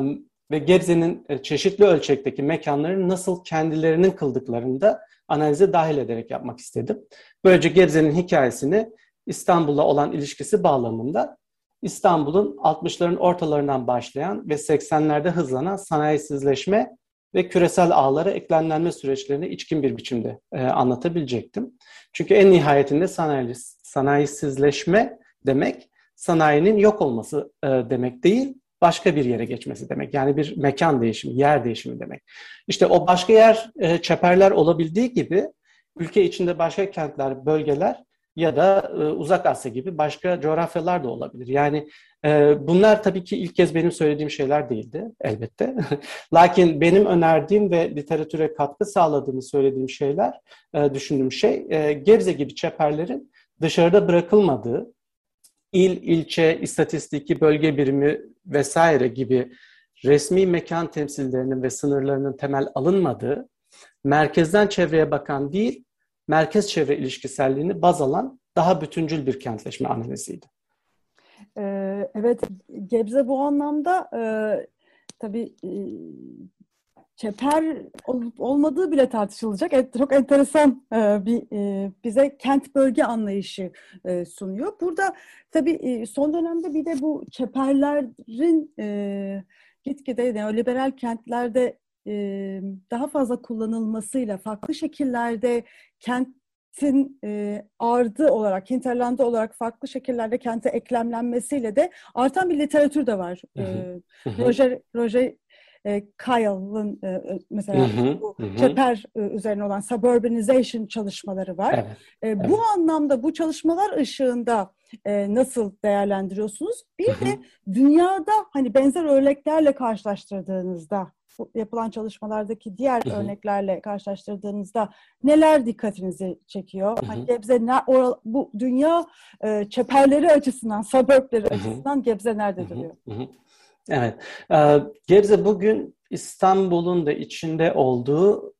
ve Gebze'nin çeşitli ölçekteki mekanların nasıl kendilerinin kıldıklarını da analize dahil ederek yapmak istedim. Böylece Gebze'nin hikayesini İstanbul'la olan ilişkisi bağlamında İstanbul'un 60'ların ortalarından başlayan ve 80'lerde hızlanan sanayisizleşme ve küresel ağlara eklemlenme süreçlerini içkin bir biçimde e, anlatabilecektim. Çünkü en nihayetinde sanayi, sanayisizleşme demek sanayinin yok olması e, demek değil, başka bir yere geçmesi demek. Yani bir mekan değişimi, yer değişimi demek. İşte o başka yer e, çeperler olabildiği gibi ülke içinde başka kentler, bölgeler ya da e, Uzak Asya gibi başka coğrafyalar da olabilir. Yani bunlar tabii ki ilk kez benim söylediğim şeyler değildi elbette. <laughs> Lakin benim önerdiğim ve literatüre katkı sağladığını söylediğim şeyler, e, düşündüğüm şey e, Gebze gibi çeperlerin dışarıda bırakılmadığı, il, ilçe, istatistiki, bölge birimi vesaire gibi resmi mekan temsillerinin ve sınırlarının temel alınmadığı, merkezden çevreye bakan değil, merkez çevre ilişkiselliğini baz alan daha bütüncül bir kentleşme analiziydi. Ee, evet, Gebze bu anlamda e, tabii e, çeper olup olmadığı bile tartışılacak. Evet, çok enteresan e, bir e, bize kent bölge anlayışı e, sunuyor. Burada tabii e, son dönemde bir de bu çeperlerin e, gitgide neoliberal kentlerde e, daha fazla kullanılmasıyla farklı şekillerde kentin e, ardı olarak, hinterlandı olarak farklı şekillerde kente eklemlenmesiyle de artan bir literatür de var. Hı hı. E, Roger, Roger e, Kyle'ın e, mesela hı hı, bu hı. çeper e, üzerine olan suburbanization çalışmaları var. Evet, e, evet. Bu anlamda bu çalışmalar ışığında e, nasıl değerlendiriyorsunuz? Bir hı hı. de dünyada hani benzer örneklerle karşılaştırdığınızda yapılan çalışmalardaki diğer hı hı. örneklerle karşılaştırdığınızda neler dikkatinizi çekiyor? Hı hı. Hani Gebze ne, o, bu dünya e, çeperleri açısından, suburbleri açısından Gebze nerede hı hı. duruyor? Hı hı. Evet, e, Gebze bugün İstanbul'un da içinde olduğu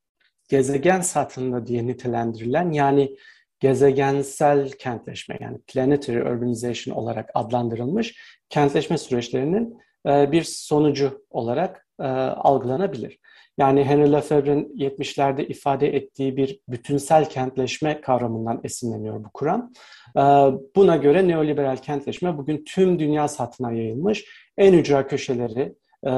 gezegen satında diye nitelendirilen yani gezegensel kentleşme yani planetary urbanization olarak adlandırılmış kentleşme süreçlerinin bir sonucu olarak e, algılanabilir. Yani Henry Lefebvre'nin 70'lerde ifade ettiği bir bütünsel kentleşme kavramından esinleniyor bu kuram. Ee, buna göre neoliberal kentleşme bugün tüm dünya satına yayılmış. En ücra köşeleri e,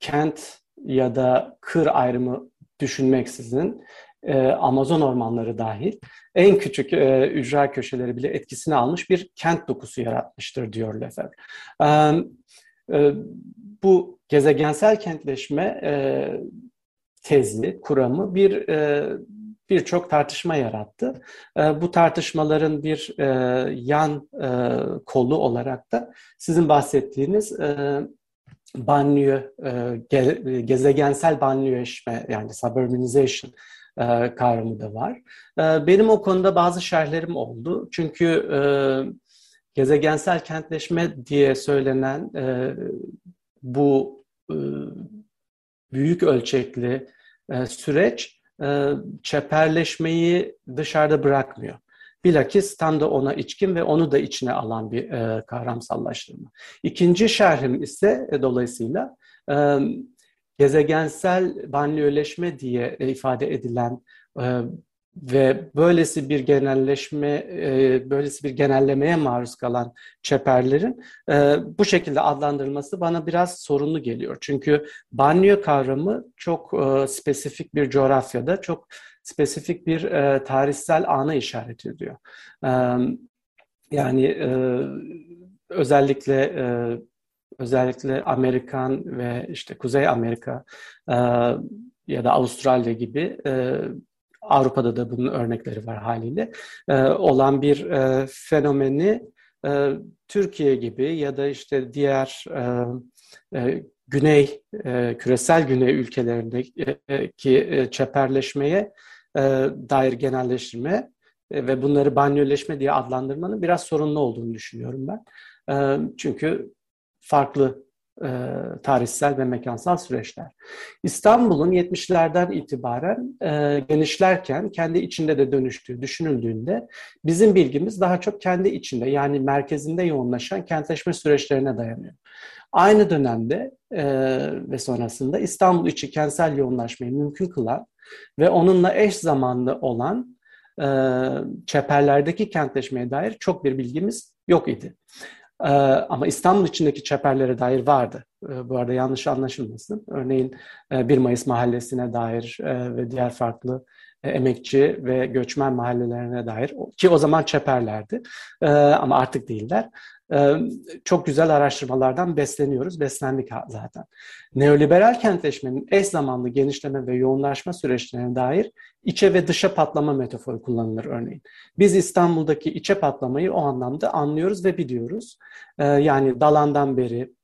kent ya da kır ayrımı düşünmeksizin e, Amazon ormanları dahil en küçük e, ücra köşeleri bile etkisini almış bir kent dokusu yaratmıştır diyor Lefebvre. E, bu gezegensel kentleşme e, tezi, kuramı bir e, birçok tartışma yarattı. E, bu tartışmaların bir e, yan e, kolu olarak da sizin bahsettiğiniz e, banliyö, e, ge, gezegensel banliyöleşme yani suburbanization e, kavramı da var. E, benim o konuda bazı şerhlerim oldu. Çünkü e, gezegensel kentleşme diye söylenen e, bu e, büyük ölçekli e, süreç e, çeperleşmeyi dışarıda bırakmıyor. Bilakis tam da ona içkin ve onu da içine alan bir e, kavramsallaştırma. İkinci şerhim ise e, dolayısıyla e, gezegensel banliyöleşme diye e, ifade edilen e, ve böylesi bir genelleşme, e, böylesi bir genellemeye maruz kalan çeperlerin e, bu şekilde adlandırılması bana biraz sorunlu geliyor. Çünkü banyo kavramı çok e, spesifik bir coğrafyada, çok spesifik bir tarihsel ana işaret ediyor. Yani özellikle özellikle Amerikan ve işte Kuzey Amerika ya da Avustralya gibi Avrupa'da da bunun örnekleri var haliyle e, olan bir e, fenomeni e, Türkiye gibi ya da işte diğer e, e, güney e, küresel güney ülkelerindeki e, çeperleşmeye e, dair genelleştirme e, ve bunları banyoleşme diye adlandırmanın biraz sorunlu olduğunu düşünüyorum ben. E, çünkü farklı e, tarihsel ve mekansal süreçler. İstanbul'un 70'lerden itibaren e, genişlerken kendi içinde de dönüştüğü düşünüldüğünde bizim bilgimiz daha çok kendi içinde yani merkezinde yoğunlaşan kentleşme süreçlerine dayanıyor. Aynı dönemde e, ve sonrasında İstanbul içi kentsel yoğunlaşmayı mümkün kılan ve onunla eş zamanlı olan e, çeperlerdeki kentleşmeye dair çok bir bilgimiz yok idi. Ee, ama İstanbul içindeki çeperlere dair vardı. Ee, bu arada yanlış anlaşılmasın. Örneğin 1 e, Mayıs mahallesine dair e, ve diğer farklı e, emekçi ve göçmen mahallelerine dair ki o zaman çeperlerdi ama artık değiller. Çok güzel araştırmalardan besleniyoruz, beslendik zaten. Neoliberal kentleşmenin eş zamanlı genişleme ve yoğunlaşma süreçlerine dair içe ve dışa patlama metaforu kullanılır örneğin. Biz İstanbul'daki içe patlamayı o anlamda anlıyoruz ve biliyoruz. Yani Dalan'dan beri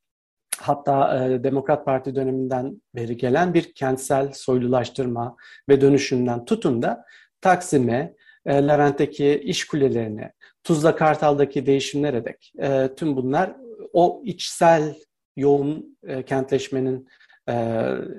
hatta Demokrat Parti döneminden beri gelen bir kentsel soylulaştırma ve dönüşümden tutun da Taksim'e, e, Levent'teki iş kulelerine, Tuzla Kartal'daki değişimlere dek e, tüm bunlar o içsel yoğun e, kentleşmenin e,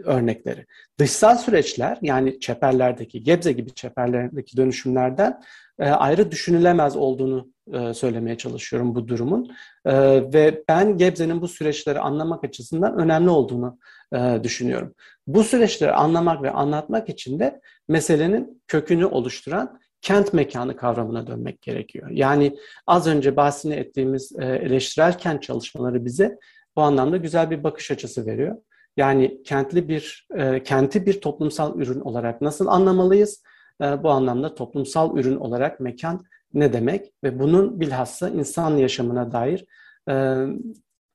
örnekleri. Dışsal süreçler yani çeperlerdeki, Gebze gibi çeperlerdeki dönüşümlerden e, ayrı düşünülemez olduğunu e, söylemeye çalışıyorum bu durumun. E, ve ben Gebze'nin bu süreçleri anlamak açısından önemli olduğunu e, düşünüyorum. Bu süreçleri anlamak ve anlatmak için de meselenin kökünü oluşturan kent mekanı kavramına dönmek gerekiyor. Yani az önce bahsini ettiğimiz eleştirel kent çalışmaları bize bu anlamda güzel bir bakış açısı veriyor. Yani kentli bir kenti bir toplumsal ürün olarak nasıl anlamalıyız? bu anlamda toplumsal ürün olarak mekan ne demek ve bunun bilhassa insan yaşamına dair e,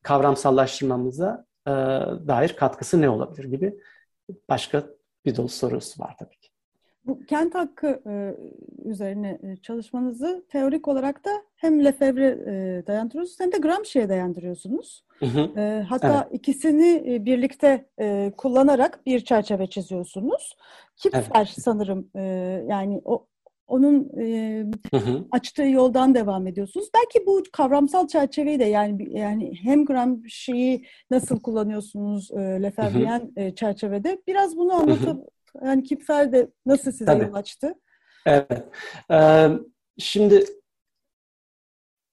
kavramsallaştırmamıza e, dair katkısı ne olabilir gibi başka bir dolu sorusu var tabii. Bu kent hakkı e, üzerine e, çalışmanızı teorik olarak da hem Lefebvre e, dayandırıyorsunuz hem de Gramsci'ye dayandırıyorsunuz. Hı hı. E, hatta evet. ikisini e, birlikte e, kullanarak bir çerçeve çiziyorsunuz. Kipfer evet. sanırım e, yani o onun e, hı hı. açtığı yoldan devam ediyorsunuz. Belki bu kavramsal çerçeveyi de yani yani hem Gramsci'yi nasıl kullanıyorsunuz e, Lefebvre'yen e, çerçevede biraz bunu anlatıp yani Kipfer de nasıl size Tabii. yol açtı? Evet. Ee, şimdi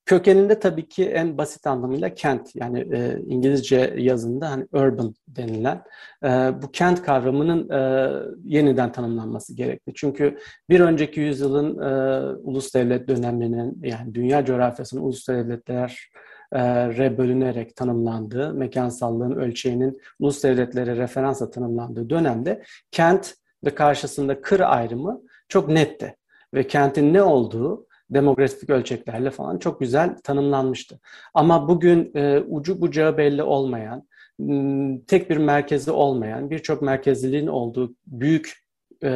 kökeninde tabii ki en basit anlamıyla kent yani e, İngilizce yazında hani urban denilen e, bu kent kavramının e, yeniden tanımlanması gerekli. Çünkü bir önceki yüzyılın e, ulus devlet döneminin yani dünya coğrafyasının ulus devletler re bölünerek tanımlandığı, mekansallığın ölçeğinin ulus devletlere referansla tanımlandığı dönemde kent ve karşısında kır ayrımı çok netti. Ve kentin ne olduğu demografik ölçeklerle falan çok güzel tanımlanmıştı. Ama bugün e, ucu bucağı belli olmayan, tek bir merkezi olmayan, birçok merkezliliğin olduğu büyük e,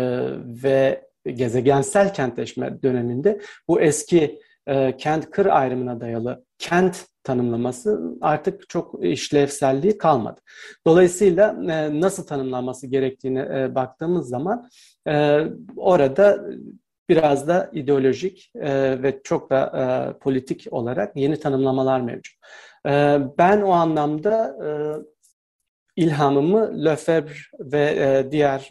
ve gezegensel kentleşme döneminde bu eski e, kent-kır ayrımına dayalı kent tanımlaması artık çok işlevselliği kalmadı. Dolayısıyla e, nasıl tanımlanması gerektiğine e, baktığımız zaman e, orada biraz da ideolojik ve çok da politik olarak yeni tanımlamalar mevcut. Ben o anlamda ilhamımı Lefebvre ve diğer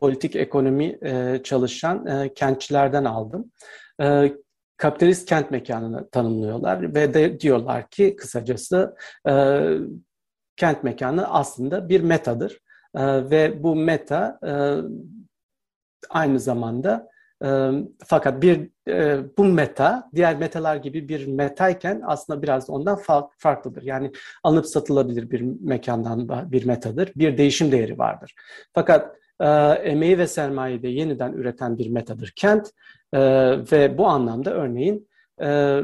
politik ekonomi çalışan kentçilerden aldım. Kapitalist kent mekanını tanımlıyorlar ve de diyorlar ki kısacası e, kent mekanı aslında bir metadır e, ve bu meta e, aynı zamanda e, fakat bir e, bu meta diğer metalar gibi bir metayken aslında biraz ondan fa- farklıdır. Yani alınıp satılabilir bir mekandan bir metadır. Bir değişim değeri vardır. Fakat e, emeği ve sermayeyi de yeniden üreten bir metadır kent e, ve bu anlamda örneğin e,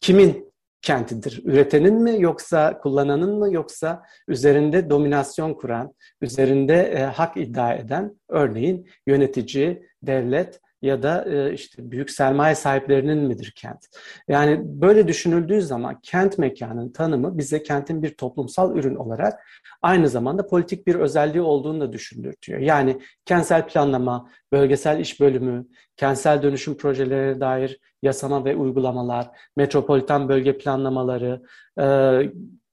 kimin kentidir? Üretenin mi yoksa kullananın mı yoksa üzerinde dominasyon kuran, üzerinde e, hak iddia eden örneğin yönetici, devlet ya da e, işte büyük sermaye sahiplerinin midir kent? Yani böyle düşünüldüğü zaman kent mekanının tanımı bize kentin bir toplumsal ürün olarak aynı zamanda politik bir özelliği olduğunu da düşündürtüyor. Yani kentsel planlama, bölgesel iş bölümü, kentsel dönüşüm projelerine dair yasama ve uygulamalar, metropolitan bölge planlamaları, e,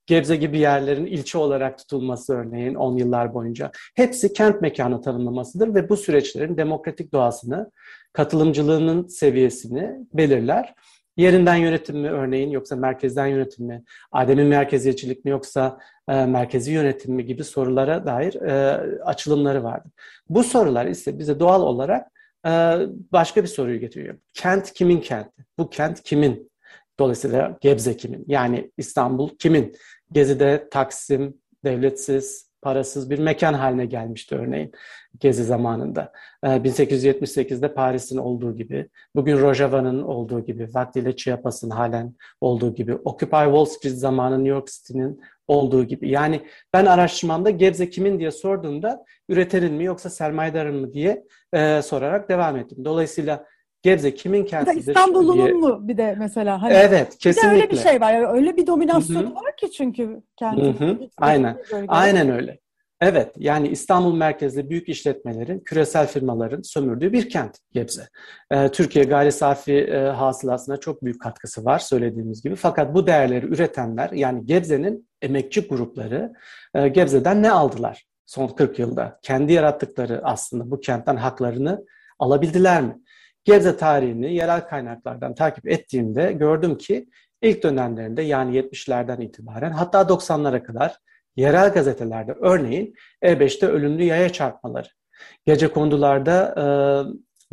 Gebze gibi yerlerin ilçe olarak tutulması örneğin 10 yıllar boyunca hepsi kent mekanı tanımlamasıdır ve bu süreçlerin demokratik doğasını, katılımcılığının seviyesini belirler. Yerinden yönetim mi örneğin yoksa merkezden yönetim mi, ademi merkeziyetçilik mi yoksa e, merkezi yönetim mi gibi sorulara dair e, açılımları vardır. Bu sorular ise bize doğal olarak e, başka bir soruyu getiriyor. Kent kimin kenti? Bu kent kimin? Dolayısıyla Gebze kimin? Yani İstanbul kimin? Gezi'de Taksim devletsiz, parasız bir mekan haline gelmişti örneğin Gezi zamanında. 1878'de ee, Paris'in olduğu gibi, bugün Rojava'nın olduğu gibi, vaktiyle Chiapas'ın halen olduğu gibi, Occupy Wall Street zamanı New York City'nin olduğu gibi. Yani ben araştırmamda Gebze kimin diye sorduğumda üretenin mi yoksa sermayedarın mı diye e, sorarak devam ettim. Dolayısıyla Gebze kimin kentidir? İstanbul'un diye... mu bir de mesela? Hani evet, kesinlikle. Bir öyle bir şey var. Yani öyle bir dominasyonu Hı-hı. var ki çünkü kentin. Aynen, aynen öyle. Evet, yani İstanbul merkezli büyük işletmelerin, küresel firmaların sömürdüğü bir kent Gebze. Ee, Türkiye gayri safi e, hasılasına çok büyük katkısı var söylediğimiz gibi. Fakat bu değerleri üretenler, yani Gebze'nin emekçi grupları e, Gebze'den ne aldılar son 40 yılda? Kendi yarattıkları aslında bu kentten haklarını alabildiler mi? Gebze tarihini yerel kaynaklardan takip ettiğimde gördüm ki ilk dönemlerinde yani 70'lerden itibaren hatta 90'lara kadar yerel gazetelerde örneğin E5'te ölümlü yaya çarpmaları, gece kondularda e,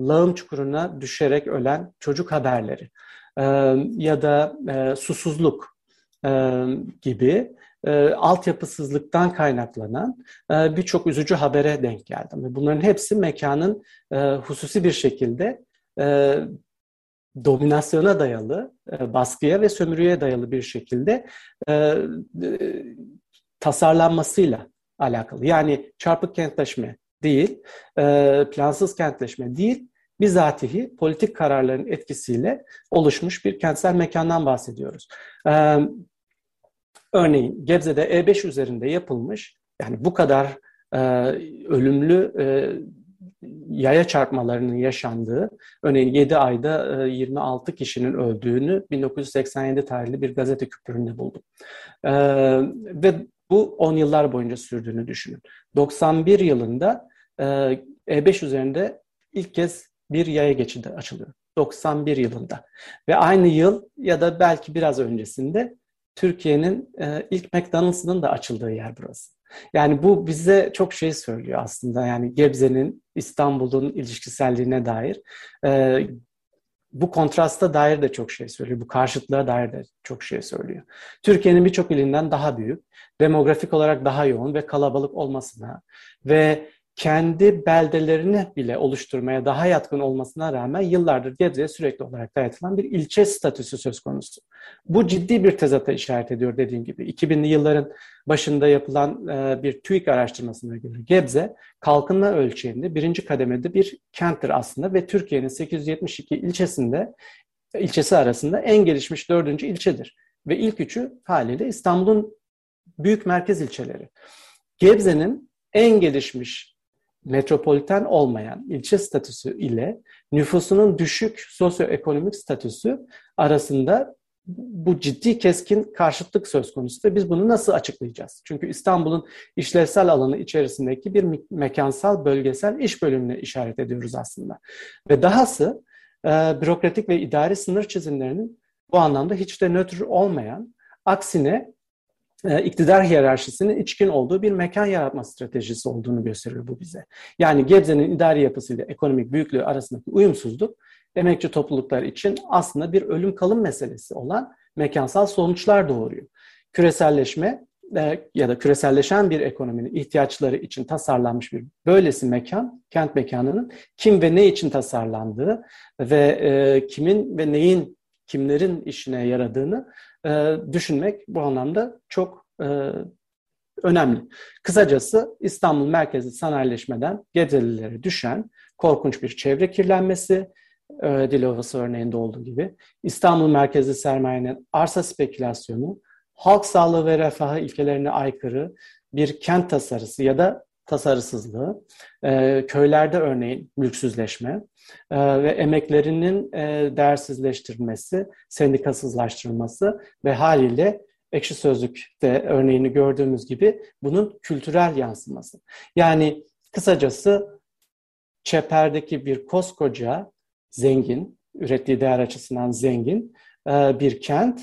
lağım çukuruna düşerek ölen çocuk haberleri e, ya da e, susuzluk e, gibi e, altyapısızlıktan kaynaklanan e, birçok üzücü habere denk geldim. Bunların hepsi mekanın e, hususi bir şekilde e, dominasyona dayalı, e, baskıya ve sömürüye dayalı bir şekilde e, e, tasarlanmasıyla alakalı. Yani çarpık kentleşme değil, e, plansız kentleşme değil, bizatihi politik kararların etkisiyle oluşmuş bir kentsel mekandan bahsediyoruz. E, örneğin Gebze'de E5 üzerinde yapılmış, yani bu kadar e, ölümlü e, yaya çarpmalarının yaşandığı, örneğin 7 ayda 26 e, kişinin öldüğünü 1987 tarihli bir gazete küpüründe buldum. E, ve bu 10 yıllar boyunca sürdüğünü düşünün. 91 yılında E5 e üzerinde ilk kez bir yaya geçidi açılıyor. 91 yılında ve aynı yıl ya da belki biraz öncesinde Türkiye'nin ilk McDonald's'ın da açıldığı yer burası. Yani bu bize çok şey söylüyor aslında. Yani Gebze'nin İstanbul'un ilişkiselliğine dair. E, bu kontrasta dair de çok şey söylüyor. Bu karşıtlığa dair de çok şey söylüyor. Türkiye'nin birçok ilinden daha büyük, demografik olarak daha yoğun ve kalabalık olmasına ve kendi beldelerini bile oluşturmaya daha yatkın olmasına rağmen yıllardır Gebze'ye sürekli olarak dayatılan bir ilçe statüsü söz konusu. Bu ciddi bir tezata işaret ediyor dediğim gibi. 2000'li yılların başında yapılan e, bir TÜİK araştırmasına göre Gebze kalkınma ölçeğinde birinci kademede bir kenttir aslında ve Türkiye'nin 872 ilçesinde ilçesi arasında en gelişmiş dördüncü ilçedir. Ve ilk üçü haliyle İstanbul'un büyük merkez ilçeleri. Gebze'nin en gelişmiş metropoliten olmayan ilçe statüsü ile nüfusunun düşük sosyoekonomik statüsü arasında bu ciddi keskin karşıtlık söz konusu ve biz bunu nasıl açıklayacağız? Çünkü İstanbul'un işlevsel alanı içerisindeki bir mekansal bölgesel iş bölümüne işaret ediyoruz aslında. Ve dahası e, bürokratik ve idari sınır çizimlerinin bu anlamda hiç de nötr olmayan, aksine iktidar hiyerarşisinin içkin olduğu bir mekan yaratma stratejisi olduğunu gösteriyor bu bize. Yani Gebze'nin idari yapısıyla ekonomik büyüklüğü arasındaki uyumsuzluk emekçi topluluklar için aslında bir ölüm kalım meselesi olan mekansal sonuçlar doğuruyor. Küreselleşme e, ya da küreselleşen bir ekonominin ihtiyaçları için tasarlanmış bir böylesi mekan, kent mekanının kim ve ne için tasarlandığı ve e, kimin ve neyin, kimlerin işine yaradığını e, düşünmek bu anlamda çok e, önemli. Kısacası İstanbul merkezi sanayileşmeden Gebzelilere düşen korkunç bir çevre kirlenmesi, e, Dilovası örneğinde olduğu gibi, İstanbul merkezi sermayenin arsa spekülasyonu, halk sağlığı ve refahı ilkelerine aykırı bir kent tasarısı ya da tasarısızlığı, e, köylerde örneğin mülksüzleşme e, ve emeklerinin e, değersizleştirilmesi, sendikasızlaştırılması ve haliyle Ekşi Sözlük'te örneğini gördüğümüz gibi bunun kültürel yansıması. Yani kısacası çeperdeki bir koskoca zengin, ürettiği değer açısından zengin e, bir kent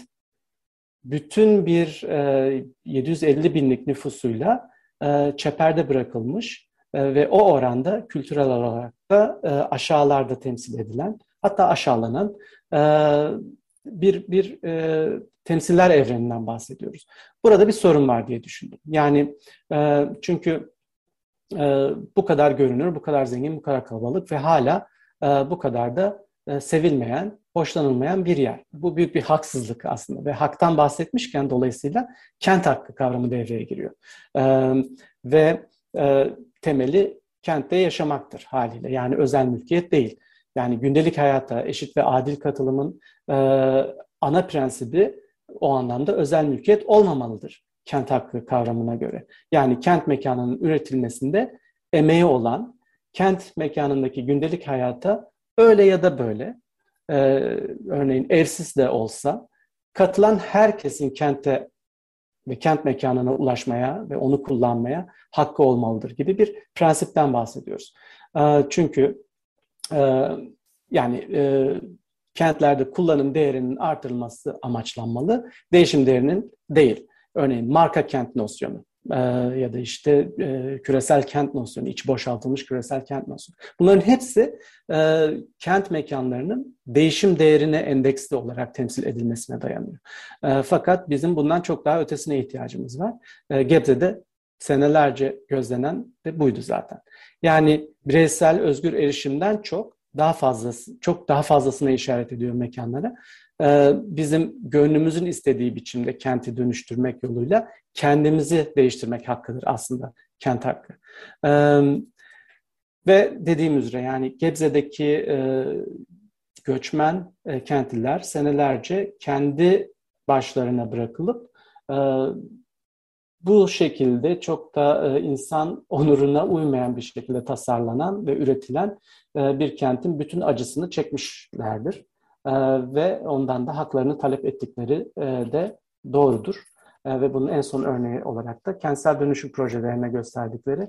bütün bir 750 e, binlik nüfusuyla e, çeperde bırakılmış ve o oranda kültürel olarak da aşağılarda temsil edilen hatta aşağılanan bir bir temsiller evreninden bahsediyoruz. Burada bir sorun var diye düşündüm. Yani çünkü bu kadar görünür, bu kadar zengin, bu kadar kalabalık ve hala e, bu kadar da e, sevilmeyen, hoşlanılmayan bir yer. Bu büyük bir haksızlık aslında ve haktan bahsetmişken dolayısıyla kent hakkı kavramı devreye giriyor. E, ve temeli kentte yaşamaktır haliyle yani özel mülkiyet değil. Yani gündelik hayata eşit ve adil katılımın ana prensibi o anlamda özel mülkiyet olmamalıdır kent hakkı kavramına göre. Yani kent mekanının üretilmesinde emeği olan kent mekanındaki gündelik hayata öyle ya da böyle, e, örneğin evsiz de olsa, katılan herkesin kente ve kent mekanına ulaşmaya ve onu kullanmaya hakkı olmalıdır gibi bir prensipten bahsediyoruz. E, çünkü e, yani e, kentlerde kullanım değerinin artırılması amaçlanmalı, değişim değerinin değil. Örneğin marka kent nosyonu ya da işte e, küresel kent nosyonu, iç boşaltılmış küresel kent nosyonu. Bunların hepsi e, kent mekanlarının değişim değerine endeksli olarak temsil edilmesine dayanıyor. E, fakat bizim bundan çok daha ötesine ihtiyacımız var. Gebze'de senelerce gözlenen de buydu zaten. Yani bireysel özgür erişimden çok daha fazlası, çok daha fazlasına işaret ediyor mekanlara. Ee, bizim gönlümüzün istediği biçimde kenti dönüştürmek yoluyla kendimizi değiştirmek hakkıdır aslında kent hakkı. Ee, ve dediğim üzere yani Gebze'deki e, göçmen e, kentliler senelerce kendi başlarına bırakılıp e, bu şekilde çok da insan onuruna uymayan bir şekilde tasarlanan ve üretilen bir kentin bütün acısını çekmişlerdir. Ee, ve ondan da haklarını talep ettikleri e, de doğrudur. E, ve bunun en son örneği olarak da kentsel dönüşüm projelerine gösterdikleri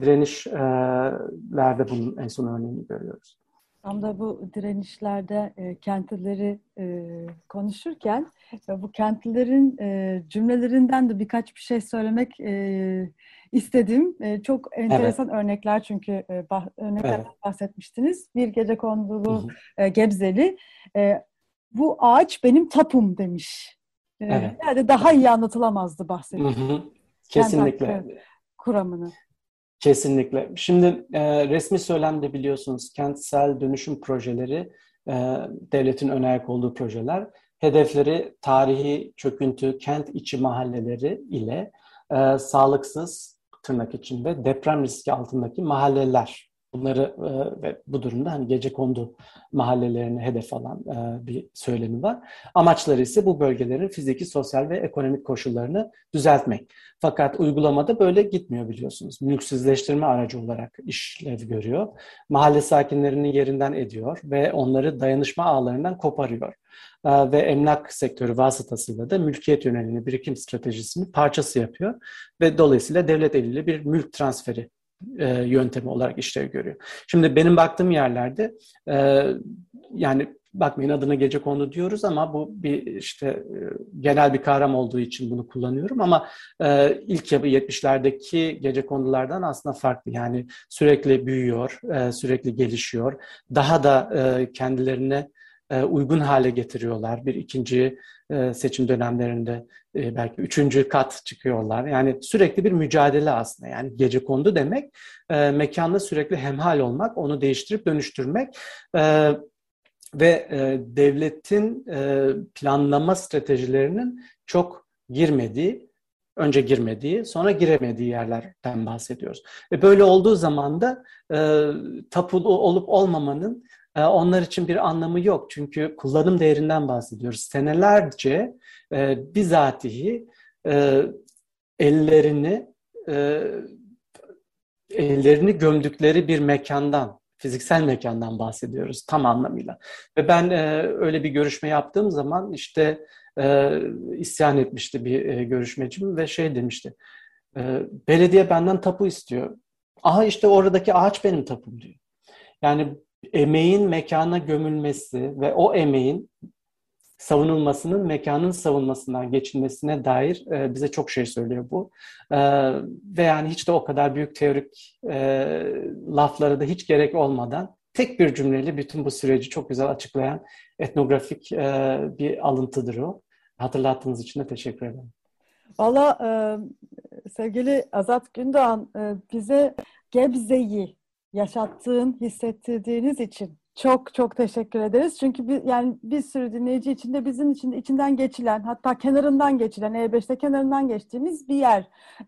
direnişlerde bunun en son örneğini görüyoruz. Tam da bu direnişlerde e, kentlileri e, konuşurken e, bu kentlilerin e, cümlelerinden de birkaç bir şey söylemek e, istedim. E, çok enteresan evet. örnekler çünkü e, bah, örneklerden evet. bahsetmiştiniz. Bir gece kondulu e, Gebzeli e, bu ağaç benim tapum demiş. E, evet. Yani daha iyi anlatılamazdı bahsettiğim. Kesinlikle. kuramını. Kesinlikle. Şimdi e, resmi söylemde biliyorsunuz kentsel dönüşüm projeleri e, devletin önayak olduğu projeler. Hedefleri tarihi çöküntü, kent içi mahalleleri ile e, sağlıksız tırnak içinde deprem riski altındaki mahalleler Bunları e, ve bu durumda hani gece kondu mahallelerini hedef alan e, bir söylemi var. Amaçları ise bu bölgelerin fiziki, sosyal ve ekonomik koşullarını düzeltmek. Fakat uygulamada böyle gitmiyor biliyorsunuz. Mülksüzleştirme aracı olarak işlev görüyor. Mahalle sakinlerini yerinden ediyor ve onları dayanışma ağlarından koparıyor. E, ve emlak sektörü vasıtasıyla da mülkiyet yönelimli birikim stratejisini parçası yapıyor ve dolayısıyla devlet eliyle bir mülk transferi e, yöntemi olarak işlev görüyor. Şimdi benim baktığım yerlerde e, yani bakmayın adına gece kondu diyoruz ama bu bir işte e, genel bir kavram olduğu için bunu kullanıyorum ama e, ilk yapı 70'lerdeki gece konulardan aslında farklı. Yani sürekli büyüyor, e, sürekli gelişiyor. Daha da e, kendilerine e, uygun hale getiriyorlar. Bir ikinci e, seçim dönemlerinde e, belki üçüncü kat çıkıyorlar. Yani sürekli bir mücadele aslında. Yani gece kondu demek mekanda sürekli hemhal olmak, onu değiştirip dönüştürmek ve devletin planlama stratejilerinin çok girmediği, önce girmediği, sonra giremediği yerlerden bahsediyoruz. Ve böyle olduğu zaman da e, tapulu olup olmamanın onlar için bir anlamı yok. Çünkü kullanım değerinden bahsediyoruz. Senelerce e, bizatihi e, ellerini e, ellerini gömdükleri bir mekandan, fiziksel mekandan bahsediyoruz tam anlamıyla. Ve ben öyle bir görüşme yaptığım zaman işte isyan etmişti bir görüşmecim ve şey demişti. Belediye benden tapu istiyor. Aha işte oradaki ağaç benim tapum diyor. Yani emeğin mekana gömülmesi ve o emeğin savunulmasının mekanın savunmasından geçilmesine dair e, bize çok şey söylüyor bu. E, ve yani hiç de o kadar büyük teorik e, laflara da hiç gerek olmadan tek bir cümleyle bütün bu süreci çok güzel açıklayan etnografik e, bir alıntıdır o. Hatırlattığınız için de teşekkür ederim. Valla e, sevgili Azat Gündoğan e, bize Gebze'yi yaşattığın, hissettirdiğiniz için çok çok teşekkür ederiz. Çünkü bir, yani bir sürü dinleyici içinde bizim için içinden geçilen hatta kenarından geçilen E5'te kenarından geçtiğimiz bir yer.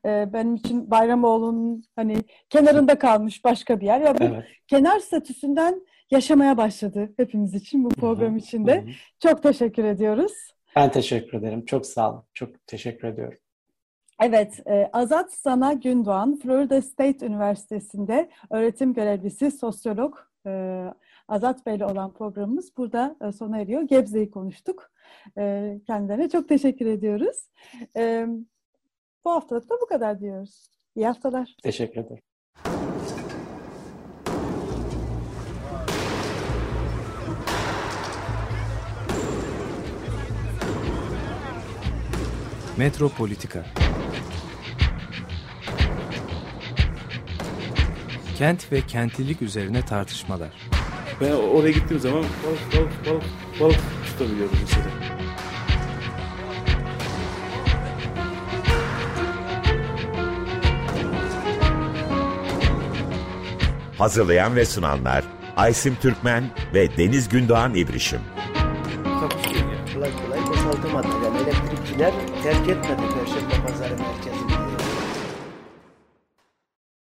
Ee, benim için Bayramoğlu'nun hani kenarında kalmış başka bir yer. Ya bu evet. kenar statüsünden yaşamaya başladı hepimiz için bu program içinde. Çok teşekkür ediyoruz. Ben teşekkür ederim. Çok sağ olun. Çok teşekkür ediyorum. Evet, e, Azat Sana Gündoğan, Florida State Üniversitesi'nde öğretim görevlisi, sosyolog e, Azat Bey'le olan programımız burada e, sona eriyor. Gebze'yi konuştuk. Kendilerine çok teşekkür ediyoruz. Bu haftalık da bu kadar diyoruz. İyi haftalar. Teşekkür ederim. Metropolitika Kent ve kentlilik üzerine tartışmalar. Ben oraya gittiğim zaman balık balık balık balık tutabiliyorum mesela. Hazırlayan ve sunanlar Aysim Türkmen ve Deniz Gündoğan İbrişim. Kolay kolay boşaltamadı. Yani elektrikçiler terk etmedi